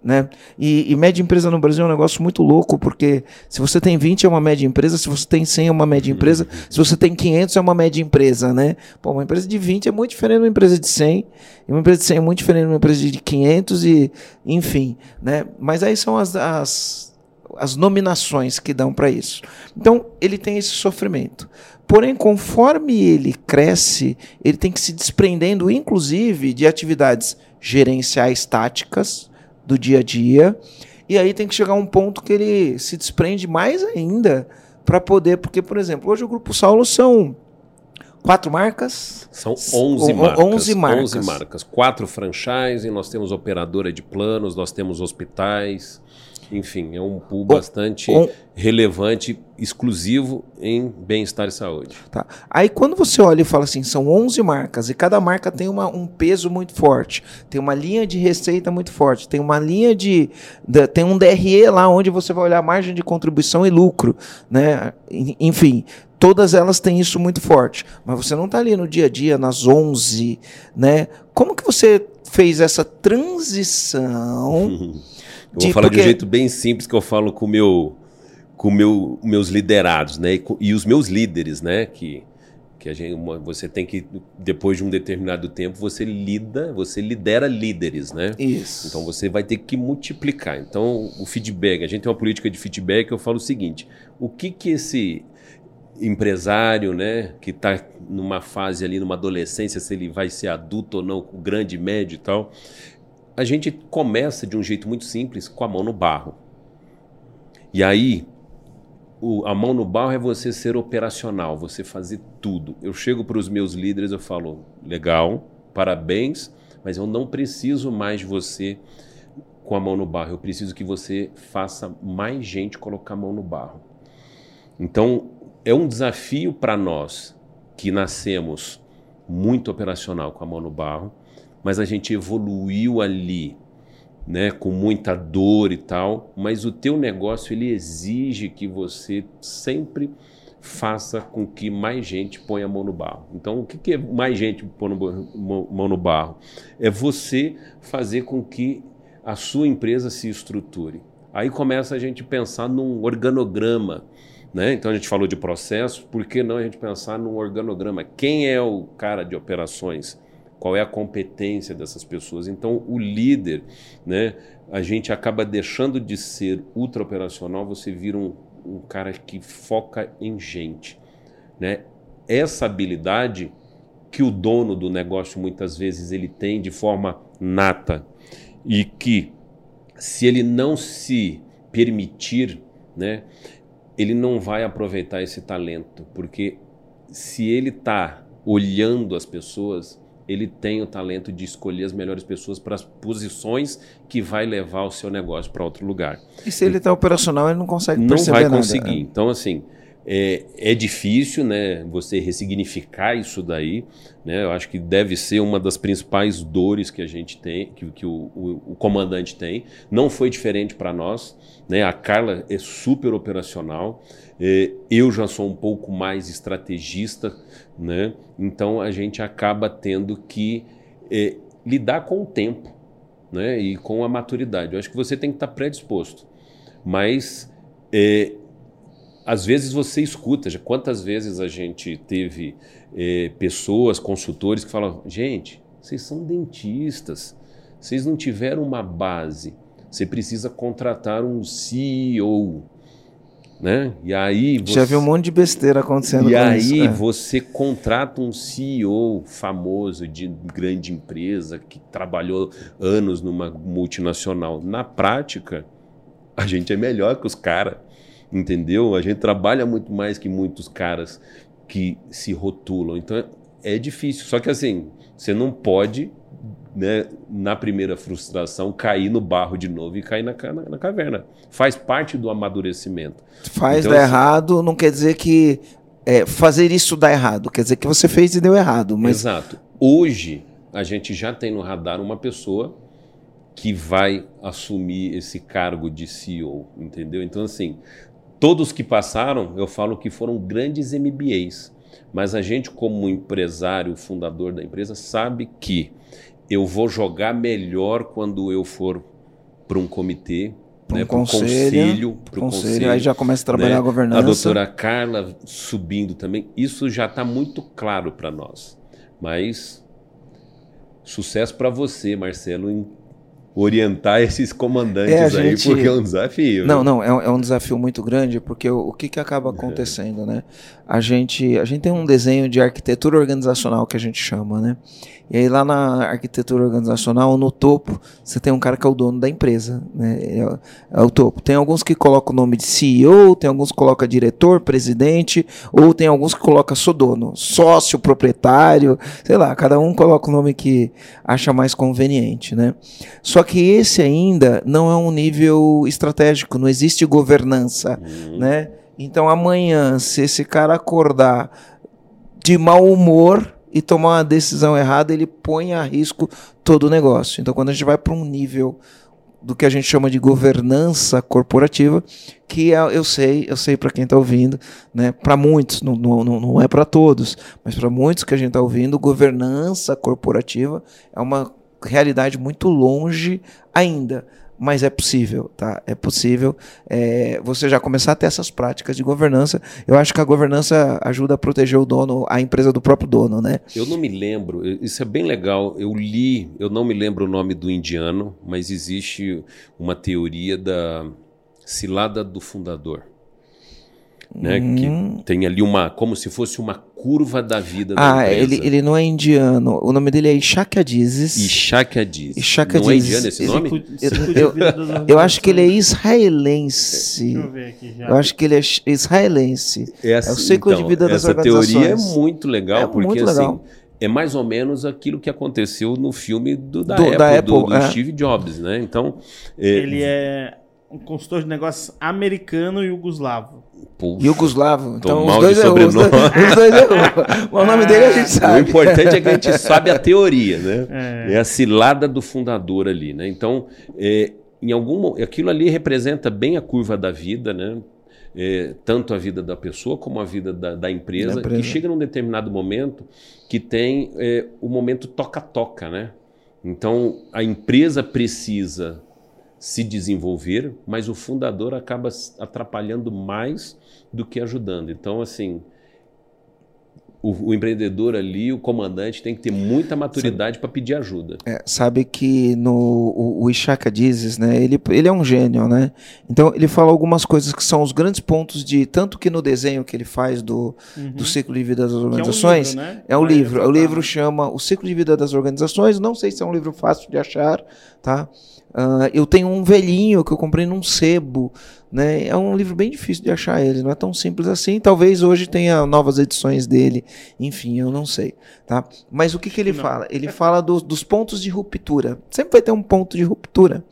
Né? E, e, média empresa no Brasil é um negócio muito louco, porque se você tem 20 é uma média empresa, se você tem 100 é uma média empresa, se você tem 500 é uma média empresa, né? Pô, uma empresa de 20 é muito diferente de uma empresa de 100, e uma empresa de 100 é muito diferente de uma empresa de 500 e enfim, né? Mas aí são as, as, as nominações que dão para isso. Então, ele tem esse sofrimento. Porém, conforme ele cresce, ele tem que se desprendendo, inclusive, de atividades gerenciais táticas, do dia a dia. E aí tem que chegar um ponto que ele se desprende mais ainda para poder, porque, por exemplo, hoje o Grupo Saulo são quatro marcas? São 11 o, marcas. 11 marcas. 11 marcas. Quatro franchise, nós temos operadora de planos, nós temos hospitais. Enfim, é um pool bastante um, relevante, exclusivo em bem-estar e saúde. Tá. Aí quando você olha e fala assim, são 11 marcas e cada marca tem uma, um peso muito forte, tem uma linha de receita muito forte, tem uma linha de, de tem um DRE lá onde você vai olhar margem de contribuição e lucro, né? Enfim, todas elas têm isso muito forte, mas você não está ali no dia a dia nas 11, né? Como que você fez essa transição Eu vou falar porque... de um jeito bem simples que eu falo com meu com meu, meus liderados, né? E, e, os meus líderes, né? Que, que a gente, uma, você tem que depois de um determinado tempo você lida, você lidera líderes, né? Isso. Então você vai ter que multiplicar. Então o feedback, a gente tem uma política de feedback. Eu falo o seguinte: o que que esse empresário, né, que está numa fase ali, numa adolescência, se ele vai ser adulto ou não, grande, médio e tal, a gente começa de um jeito muito simples, com a mão no barro. E aí, o, a mão no barro é você ser operacional, você fazer tudo. Eu chego para os meus líderes, eu falo, legal, parabéns, mas eu não preciso mais de você com a mão no barro, eu preciso que você faça mais gente colocar a mão no barro. Então, é um desafio para nós que nascemos muito operacional com a mão no barro, mas a gente evoluiu ali, né, com muita dor e tal, mas o teu negócio ele exige que você sempre faça com que mais gente ponha a mão no barro. Então, o que é mais gente pôr mão no barro? É você fazer com que a sua empresa se estruture. Aí começa a gente pensar num organograma. Né? Então a gente falou de processo, por que não a gente pensar num organograma? Quem é o cara de operações? Qual é a competência dessas pessoas? Então o líder, né? a gente acaba deixando de ser ultra operacional, você vira um, um cara que foca em gente. Né? Essa habilidade que o dono do negócio muitas vezes ele tem de forma nata e que se ele não se permitir, né, ele não vai aproveitar esse talento, porque se ele está olhando as pessoas, ele tem o talento de escolher as melhores pessoas para as posições que vai levar o seu negócio para outro lugar. E se ele está operacional, ele não consegue não vai nada. conseguir. né? Então, assim, é, é difícil, né, você ressignificar isso daí. Né? Eu acho que deve ser uma das principais dores que a gente tem, que, que o, o, o comandante tem. Não foi diferente para nós. Né? A Carla é super operacional. É, eu já sou um pouco mais estrategista, né? Então a gente acaba tendo que é, lidar com o tempo, né? E com a maturidade. Eu acho que você tem que estar predisposto, mas é, às vezes você escuta. Já quantas vezes a gente teve é, pessoas, consultores que falam: gente, vocês são dentistas, vocês não tiveram uma base. Você precisa contratar um CEO, né? E aí você... Já viu um monte de besteira acontecendo E aí isso. é. você contrata um CEO famoso de grande empresa que trabalhou anos numa multinacional. Na prática, a gente é melhor que os caras, entendeu? A gente trabalha muito mais que muitos caras que se rotulam. Então é difícil. Só que assim, você não pode né, na primeira frustração, cair no barro de novo e cair na, na, na caverna. Faz parte do amadurecimento. Faz Então, dar assim- errado, não quer dizer que é, fazer isso dá errado. Quer dizer que você fez e deu errado. Mas Exato. Hoje, a gente já tem no radar uma pessoa que vai assumir esse cargo de CEO, entendeu? Então, assim, todos que passaram, eu falo que foram grandes MBAs, mas a gente, como empresário, fundador da empresa, sabe que eu vou jogar melhor quando eu for para um comitê, Pra um né, conselho, conselho, pro conselho, aí já começa a trabalhar né? a governança. A doutora Carla subindo também, isso já está muito claro para nós. Mas sucesso para você, Marcelo, em orientar esses comandantes É, aí, gente- porque é um desafio. Não, viu? não, é, um- é um desafio muito grande, porque o, o que, que acaba acontecendo, né? A gente, a gente tem um desenho de arquitetura organizacional que a gente chama, né? E aí lá na arquitetura organizacional, no topo, você tem um cara que é o dono da empresa, né? É, o- é o topo. Tem alguns que colocam o nome de CEO, tem alguns que colocam diretor, presidente, ou tem alguns que colocam sou dono, sócio, proprietário, sei lá, cada um coloca o nome que acha mais conveniente, né? Só que esse ainda não é um nível estratégico, não existe governança, Hum, né? Então amanhã, se esse cara acordar de mau humor e tomar uma decisão errada, ele põe a risco todo o negócio. Então quando a gente vai para um nível do que a gente chama de governança corporativa, que é, eu sei, eu sei para quem está ouvindo, né? Para muitos, não, não, não não é para todos, mas para muitos que a gente está ouvindo, governança corporativa é uma realidade muito longe ainda, mas é possível, tá? É possível é, você já começar a ter essas práticas de governança. Eu acho que a governança ajuda a proteger o dono, a empresa do próprio dono, né? Eu não me lembro, isso é bem legal. Eu li, eu não me lembro o nome do indiano, mas existe uma teoria da cilada do fundador. Né, Hum. que tem ali uma, como se fosse uma curva da vida da Ah, ele, ele não é indiano. O nome dele é Ishakadizes. Ishaka diz. Ishaka Não é diz. indiano esse nome? Eu- eu- Eu acho que ele é organizações. israelense. Deixa eu ver aqui já. Eu acho que ele é israelense. Essa, É o ciclo de vida das essa teoria é organizações. muito legal, É porque muito assim, legal. é mais ou menos aquilo que aconteceu no filme do, da Do- Apple, da do, Apple, do é. Steve Jobs, né? Então, é, Ele é um consultor de negócios americano e yugoslavo. puxa, Yugoslavo. Então os dois errou. Os dois, sobrenome. os dois errou. Mas o nome dele a gente o sabe. importante é que a gente sabe a teoria, né? É. É a cilada do fundador ali, né? Então, é, em algum aquilo ali representa bem a curva da vida, né? É, tanto a vida da pessoa como a vida da, da empresa, Da empresa. que chega num determinado momento que tem é, o momento toca-toca, né? Então, a empresa precisa se desenvolver, mas o fundador acaba atrapalhando mais do que ajudando. Então, assim, o, o empreendedor ali, o comandante, tem que ter muita maturidade para pedir ajuda. É, sabe que no o, o Ishaka Dizes, né? Ele, ele é um gênio, né? Então ele fala algumas coisas que são os grandes pontos de tanto que no desenho que ele faz do, do ciclo de vida das Que é um organizações livro, né? É um livro. O retratar. livro chama O Ciclo de Vida das Organizações. Não sei se é um livro fácil de achar, tá? Ah, eu tenho um velhinho que eu comprei num sebo, né? É um livro bem difícil de achar ele, não é tão simples assim. Talvez hoje tenha novas edições dele. Enfim, eu não sei, tá? Mas o que, que ele Não. fala? Ele fala dos- dos pontos de ruptura. Sempre vai ter um ponto de ruptura,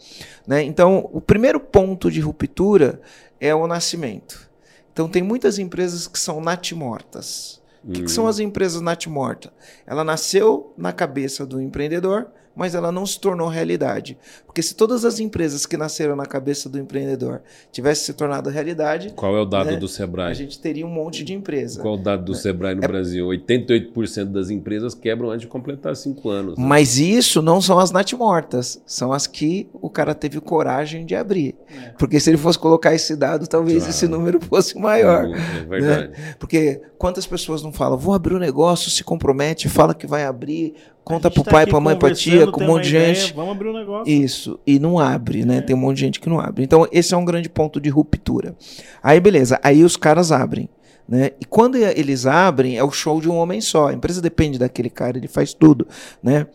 né? Então, o primeiro ponto de ruptura é o nascimento. Então, tem muitas empresas que são natimortas. O que, que são as empresas natimorta? Ela nasceu na cabeça do empreendedor, mas ela não se tornou realidade. Porque se todas as empresas que nasceram na cabeça do empreendedor tivessem se tornado realidade, Qual é o dado né? do a Sebrae? gente teria um monte de empresa. Qual é o dado do Sebrae no Brasil? 88% das empresas quebram antes de completar 5 anos. né? Mas isso não são as natimortas, são as que o cara teve coragem de abrir. É. Porque se ele fosse colocar esse dado, talvez Claro. esse número fosse maior. É verdade. Porque quantas pessoas não falam, vou abrir um negócio, se compromete, fala que vai abrir, conta gente pro tá pai, pra mãe, pra tia, com um monte de uma ideia, gente. Vamos abrir um negócio. Isso, e não abre, né? É. Tem um monte de gente que não abre. Então, esse é um grande ponto de ruptura. Aí, beleza, aí os caras abrem. Né? E quando eles abrem, é o show de um homem só. A empresa depende daquele cara, ele faz tudo. Né?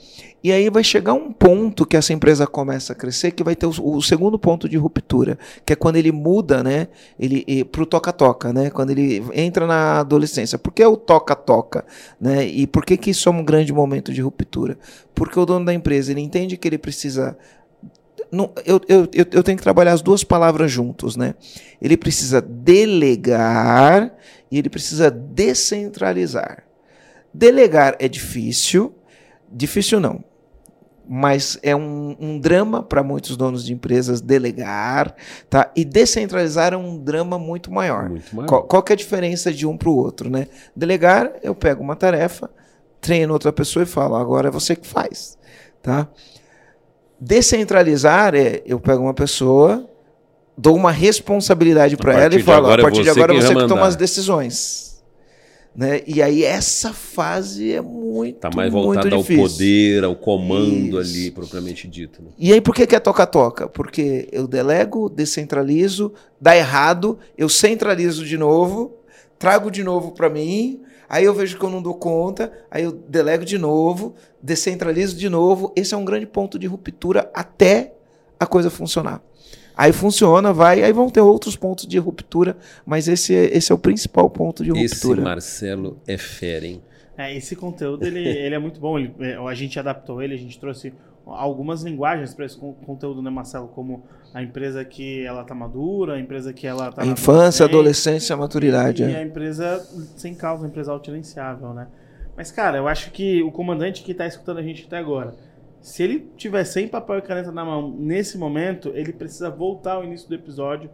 E aí vai chegar um ponto que essa empresa começa a crescer, que vai ter o, o segundo ponto de ruptura, que é quando ele muda né? ele, para o toca-toca, né? quando ele entra na adolescência. Por que é o toca-toca? Né? E por que, que isso é um grande momento de ruptura? Porque o dono da empresa ele entende que ele precisa não, eu, eu, eu, tenho que trabalhar as duas palavras juntos, né? Ele precisa delegar e ele precisa descentralizar. Delegar é difícil, difícil não, mas é um, um drama para muitos donos de empresas delegar, tá? E descentralizar é um drama muito maior. Muito maior. Qual, qual que é a diferença de um para o outro, né? Delegar, eu pego uma tarefa, treino outra pessoa e falo, agora é você que faz, tá? Descentralizar é, eu pego uma pessoa, dou uma responsabilidade para ela e falo, agora a partir de agora você que toma as decisões. Né? E aí essa fase é muito, Tá mais muito voltado ao poder, ao comando Isso. ali, propriamente dito. né? E aí, por que, que é toca-toca? Porque eu delego, descentralizo, dá errado, eu centralizo de novo, trago de novo para mim, aí eu vejo que eu não dou conta, aí eu delego de novo, descentralizo de novo. Esse é um grande ponto de ruptura até a coisa funcionar. Aí funciona, vai, aí vão ter outros pontos de ruptura, mas esse é, esse é o principal ponto de Esse ruptura. Marcelo é fera, hein? É, esse conteúdo ele, ele é muito bom. Ele- é, a gente adaptou ele, a gente trouxe algumas linguagens para esse con- conteúdo, né, Marcelo? Como a empresa que ela tá madura, a empresa que ela tá A na infância, adolescência, maturidade. E é. a empresa sem causa, a empresa autogerenciável, né? Mas, cara, eu acho que o comandante que tá escutando a gente até agora, se ele tiver sem papel e caneta na mão nesse momento, ele precisa voltar ao início do episódio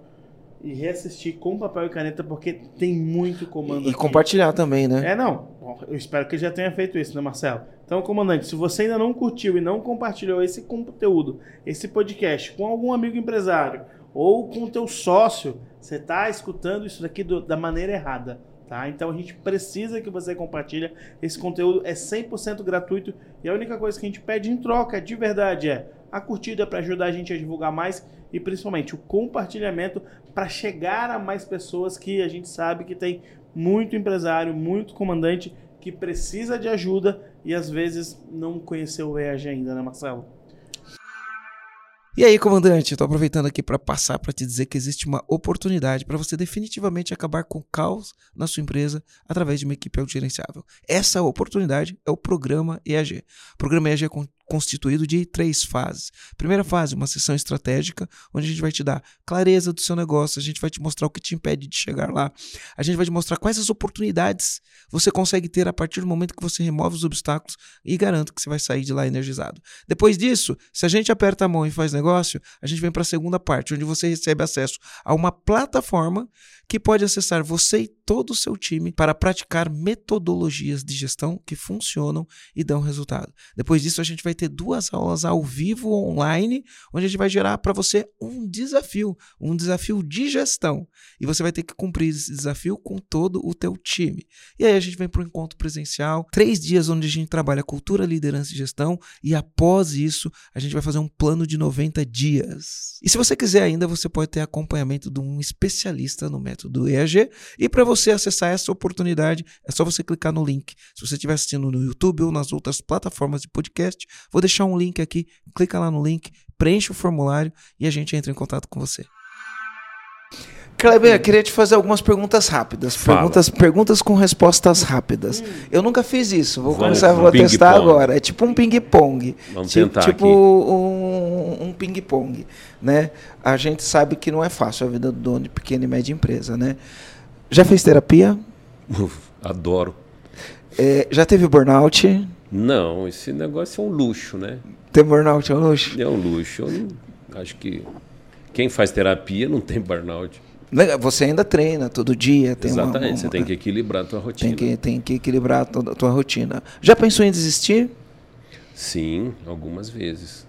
e reassistir com papel e caneta, porque tem muito comando E aqui. compartilhar também, né? É, não. Eu espero que ele já tenha feito isso, né, Marcelo? Então, comandante, se você ainda não curtiu e não compartilhou esse conteúdo, esse podcast com algum amigo empresário ou com o teu sócio, você está escutando isso daqui do- da maneira errada, tá? Então, a gente precisa que você compartilhe. Esse conteúdo é 100% gratuito e a única coisa que a gente pede em troca, de verdade, é a curtida para ajudar a gente a divulgar mais e principalmente o compartilhamento para chegar a mais pessoas que a gente sabe que tem muito empresário, muito comandante que precisa de ajuda e às vezes não conheceu o EAG ainda, né, Marcelo? E aí, comandante, tô aproveitando aqui para passar para te dizer que existe uma oportunidade para você definitivamente acabar com o caos na sua empresa através de uma equipe autogerenciável. Essa oportunidade é o programa EAG. O programa EAG é constituído de três fases. Primeira fase, uma sessão estratégica, onde a gente vai te dar clareza do seu negócio, a gente vai te mostrar o que te impede de chegar lá, a gente vai te mostrar quais as oportunidades você consegue ter a partir do momento que você remove os obstáculos e garanto que você vai sair de lá energizado. Depois disso, se a gente aperta a mão e faz negócio, a gente vem para a segunda parte, onde você recebe acesso a uma plataforma que pode acessar você e todo o seu time para praticar metodologias de gestão que funcionam e dão resultado. Depois disso, a gente vai ter duas aulas ao vivo online, onde a gente vai gerar para você um desafio, um desafio de gestão. E você vai ter que cumprir esse desafio com todo o teu time. E aí a gente vem para o encontro presencial, três dias onde a gente trabalha cultura, liderança e gestão, e após isso, a gente vai fazer um plano de 90 dias. E se você quiser ainda, você pode ter acompanhamento de um especialista no método EAG. E para você acessar essa oportunidade, é só você clicar no link. Se você estiver assistindo no YouTube ou nas outras plataformas de podcast, vou deixar um link aqui. Clica lá no link, preenche o formulário e a gente entra em contato com você. Kleber, queria te fazer algumas perguntas rápidas. Perguntas, perguntas com respostas rápidas. Eu nunca fiz isso. Vou Vamos começar, no vou testar ping-pong. agora. É tipo um ping-pong. Vamos tentar Tipo aqui. um, um ping-pong, né? A gente sabe que não é fácil a vida do dono de pequena e média empresa, né? Já fez terapia? Uf, Adoro. É, já teve burnout? Não, esse negócio é um luxo, né? Ter burnout é um luxo? É um luxo. Eu não- acho que quem faz terapia não tem burnout. Né, Você ainda treina todo dia. Tem uma- Exatamente, uma- você tem que equilibrar a tua rotina. tem que, tem que equilibrar toda a tua rotina. Já pensou em desistir? Sim, algumas vezes.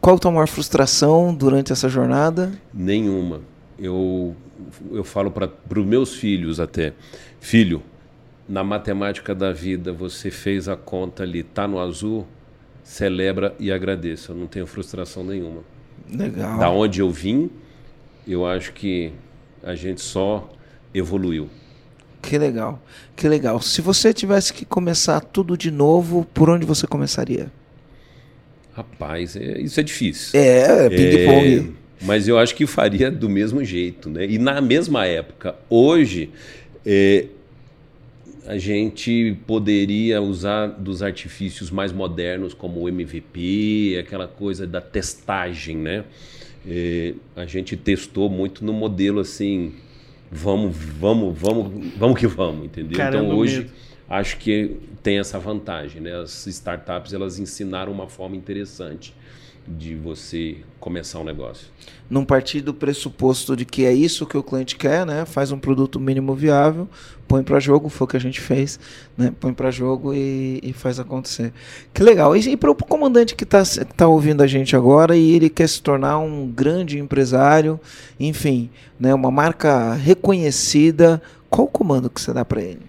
Qual a tua maior frustração durante essa jornada? Nenhuma. Eu, eu falo para os meus filhos até. Filho, na matemática da vida, você fez a conta ali, tá no azul, celebra e agradeça. Eu não tenho frustração nenhuma. Legal. Da onde eu vim, eu acho que a gente só evoluiu. Que legal. Que legal. Se você tivesse que começar tudo de novo, por onde você começaria? Rapaz, é- isso é difícil. É, ping-pong. É, mas eu acho que faria do mesmo jeito, né? E na mesma época, hoje, é, a gente poderia usar dos artifícios mais modernos, como o MVP, aquela coisa da testagem, né? É, a gente testou muito no modelo assim, vamos, vamos, vamos, vamos que vamos, entendeu? Caramba, então hoje medo. acho que tem essa vantagem, né? As startups elas ensinaram uma forma interessante de você começar um negócio. Não partir do pressuposto de que é isso que o cliente quer, né? Faz um produto mínimo viável, põe para jogo, foi o que a gente fez, né? Põe para jogo e, e faz acontecer. Que legal. E, e para o comandante que está tá ouvindo a gente agora e ele quer se tornar um grande empresário, enfim, né? Uma marca reconhecida, qual o comando que você dá para ele?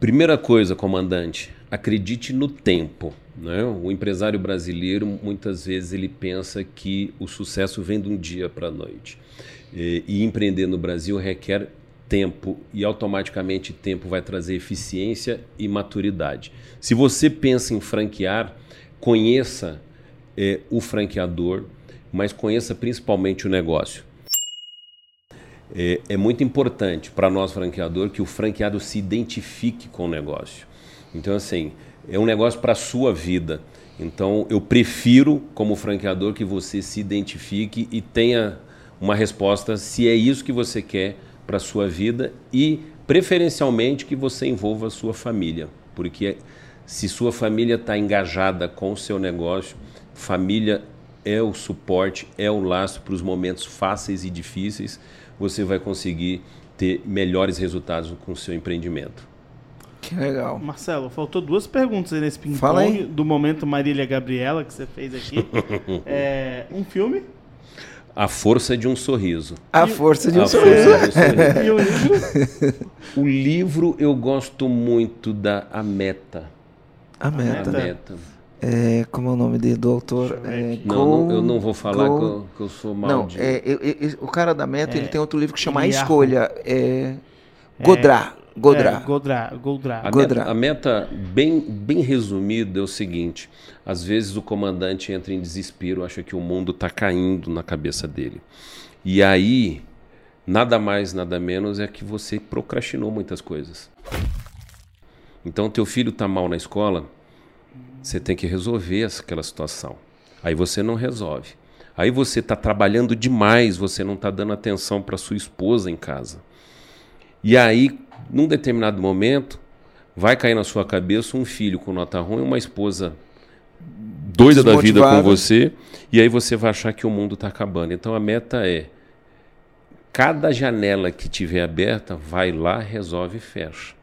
Primeira coisa, comandante, acredite no tempo. Né? O empresário brasileiro muitas vezes ele pensa que o sucesso vem de um dia para a noite. E, e empreender no Brasil requer tempo e automaticamente tempo vai trazer eficiência e maturidade. Se você pensa em franquear, conheça eh, o franqueador, mas conheça principalmente o negócio. É, é muito importante para nós franqueador que o franqueado se identifique com o negócio. Então, assim, é um negócio para a sua vida. Então, eu prefiro, como franqueador, que você se identifique e tenha uma resposta se é isso que você quer para a sua vida e, preferencialmente, que você envolva a sua família. Porque se sua família está engajada com o seu negócio, família é o suporte, é o laço para os momentos fáceis e difíceis, você vai conseguir ter melhores resultados com o seu empreendimento. Que legal. Marcelo, faltou duas perguntas aí nesse ping-pong do momento Marília Gabriela que você fez aqui. É, um filme A força de um sorriso. A força de um A sorriso. força de um sorriso. e um livro. O livro eu gosto muito da A Meta. A meta. A Meta. É, como é o nome dele, do autor? É. Não, não, eu não vou falar Go- que eu, que eu sou mal Não, de... é, eu- eu- o cara da meta, É, ele tem outro livro que chama A Eliardo. Escolha. É, Godrá. Godrá. É, Godrá. Godrá. A Godrá. meta, a meta, bem, bem resumida, é o seguinte: às vezes o comandante entra em desespero, acha que o mundo está caindo na cabeça dele. E aí, nada mais, nada menos é que você procrastinou muitas coisas. Então, teu filho está mal na escola, você tem que resolver aquela situação. Aí você não resolve. Aí você está trabalhando demais, você não está dando atenção para sua esposa em casa. E aí, num determinado momento, vai cair na sua cabeça um filho com nota ruim, uma esposa doida da vida com você, e aí você vai achar que o mundo está acabando. Então a meta é cada janela que tiver aberta, vai lá, resolve e fecha.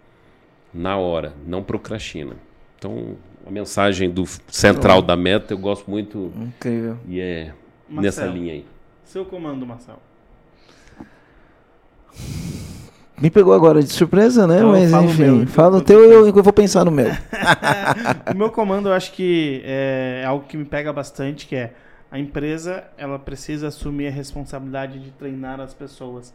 Na hora, não procrastina. Então, a mensagem do central da meta eu gosto muito Incrível. e é Marcelo. nessa linha aí. Seu comando, Marcelo. Me pegou agora de surpresa, né? Então, Mas enfim, meu, fala o teu eu e eu, eu vou pensar no meu. o meu comando, eu acho que é algo que me pega bastante, que é a empresa, ela precisa assumir a responsabilidade de treinar as pessoas.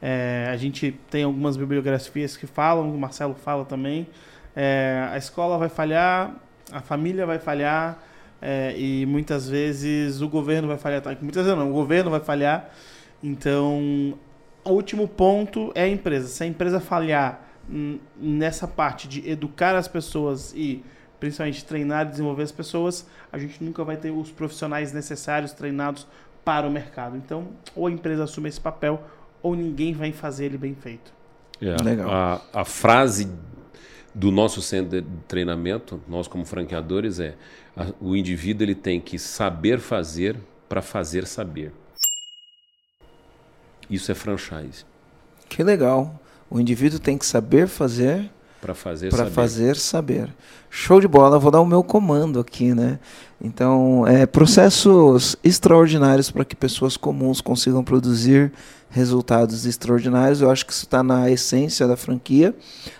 É, a gente tem algumas bibliografias que falam, o Marcelo fala também. É, a escola vai falhar, a família vai falhar é, e muitas vezes o governo vai falhar. tá? Muitas vezes não, o governo vai falhar. Então, o último ponto é a empresa. Se a empresa falhar nessa parte de educar as pessoas e principalmente treinar e desenvolver as pessoas, a gente nunca vai ter os profissionais necessários treinados para o mercado. Então, ou a empresa assume esse papel, ou ninguém vai fazer ele bem feito. É, Legal. A, a frase do nosso centro de treinamento, nós como franqueadores, é a- o indivíduo ele tem que saber fazer para fazer saber. Isso é franchise. Que legal. O indivíduo tem que saber fazer Para fazer para saber. fazer saber. Show de bola, vou dar o meu comando aqui, né? Então, é, processos extraordinários para que pessoas comuns consigam produzir resultados extraordinários. Eu acho que isso está na essência da franquia,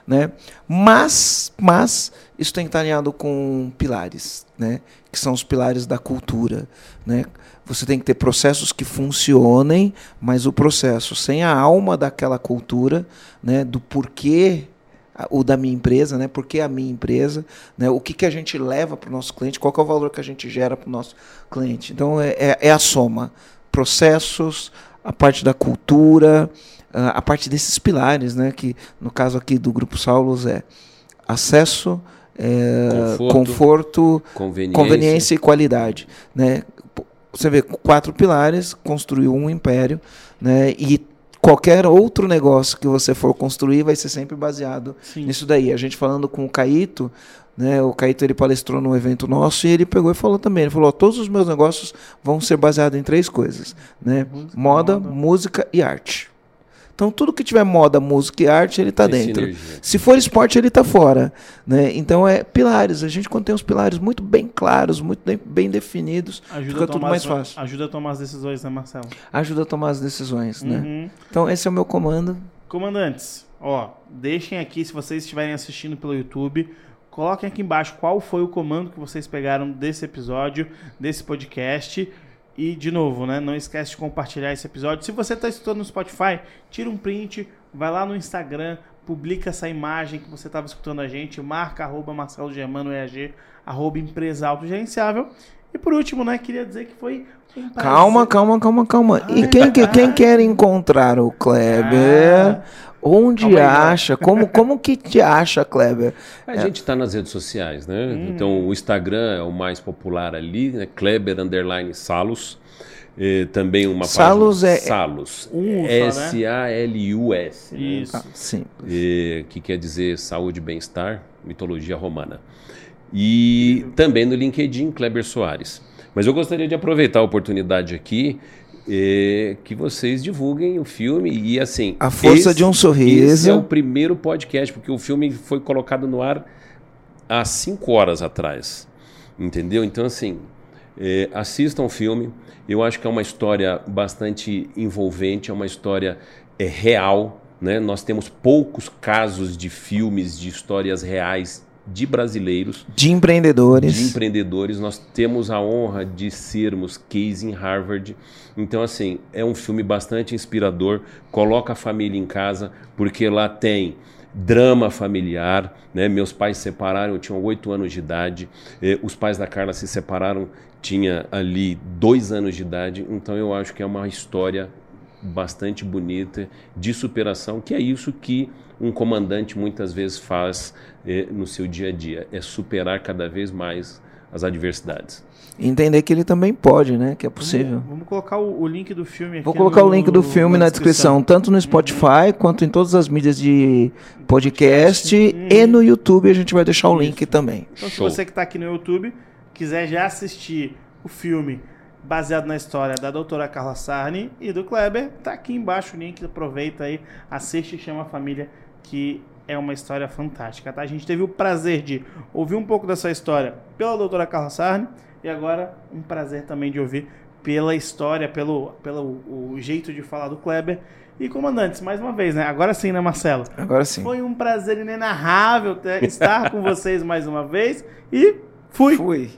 né? Mas, mas isso tem que estar alinhado com pilares, né? Que são os pilares da cultura, né? Você tem que ter processos que funcionem, mas o processo sem a alma daquela cultura, né? Do porquê o da minha empresa, né? Por que a minha empresa, né? O que, que a gente leva para o nosso cliente, qual é o valor que a gente gera para o nosso cliente. Então é, é, é a soma, processos, a parte da cultura, a parte desses pilares, né? Que no caso aqui do grupo Saulos é acesso, é, Conforto, conforto, Conveniência. conveniência e qualidade, né? Você vê quatro pilares, construiu um império, né? E qualquer outro negócio que você for construir vai ser sempre baseado Sim. nisso daí. A gente falando com o Caíto, né? O Caíto ele palestrou num evento nosso e ele pegou e falou também, ele falou: todos os meus negócios vão ser baseados em três coisas, né? Moda, moda. música e arte. Então tudo que tiver moda, música e arte, ele está dentro. sinergia. Se for esporte, ele está fora. Né? Então é pilares. A gente, quando tem os pilares muito bem claros, muito bem definidos, Ajuda fica tudo mais as- fácil. Ajuda a tomar as decisões, né, Marcelo? Ajuda a tomar as decisões. Né? Uhum. Então esse é o meu comando. Comandantes, ó, deixem aqui se vocês estiverem assistindo pelo YouTube, coloquem aqui embaixo qual foi o comando que vocês pegaram desse episódio, desse podcast. E de novo, né, não esquece de compartilhar esse episódio. Se você está escutando no Spotify, tira um print, vai lá no Instagram, publica essa imagem que você estava escutando a gente, marca arroba Marcelo Germano EAG, arroba empresa autogerenciável. E por último, né, queria dizer que foi um Calma, calma, calma, calma. E quem, que- quem quer encontrar o Kleber? Ah. Onde ó. acha? Como, como que te acha, Kleber? A gente está nas redes sociais, né? Hum. Então o Instagram é o mais popular ali, né? Kleber underline Salos. Eh, também uma Salos página é- Salos. Só, né? S-A-L-U-S. né? Isso. Ah, sim. Eh, que quer dizer saúde e bem-estar, mitologia romana. E também no LinkedIn, Kleber Soares. Mas eu gostaria de aproveitar a oportunidade aqui eh, que vocês divulguem o filme e assim. A força de um sorriso. Esse é o primeiro podcast, porque o filme foi colocado no ar há cinco horas atrás. Entendeu? Então, assim, eh, assistam o filme. Eu acho que é uma história bastante envolvente, é uma história eh, real. Né? Nós temos poucos casos de filmes, de histórias reais de brasileiros, De empreendedores. de empreendedores. Nós temos a honra de sermos case em Harvard. Então, assim, é um filme bastante inspirador. Coloca a família em casa, porque lá tem drama familiar. Né? Meus pais se separaram, eu tinha oito anos de idade. Eh, os pais da Carla se separaram, tinha ali dois anos de idade. Então, eu acho que é uma história bastante bonita de superação, que é isso que um comandante muitas vezes faz no seu dia a dia, é superar cada vez mais as adversidades. Entender que ele também pode, né? Que é possível. Vamos, vamos colocar o, o link do filme aqui. Vou colocar no- o link do filme na descrição, tanto no Spotify quanto em todas as mídias de podcast Uhum. e no YouTube a gente vai deixar o link também. Então, se Show. você que está aqui no YouTube quiser já assistir o filme baseado na história da doutora Carla Sarni e do Kleber, tá aqui embaixo o link. Aproveita aí, assiste e chama a família, que é uma história fantástica. Tá? A gente teve o prazer de ouvir um pouco dessa história pela doutora Carla Sarni e agora um prazer também de ouvir pela história, pelo, pelo o jeito de falar do Kleber. E comandantes, mais uma vez, né? Agora sim, né, Marcelo? Agora sim. Foi um prazer inenarrável ter- estar com vocês mais uma vez e fui. Fui.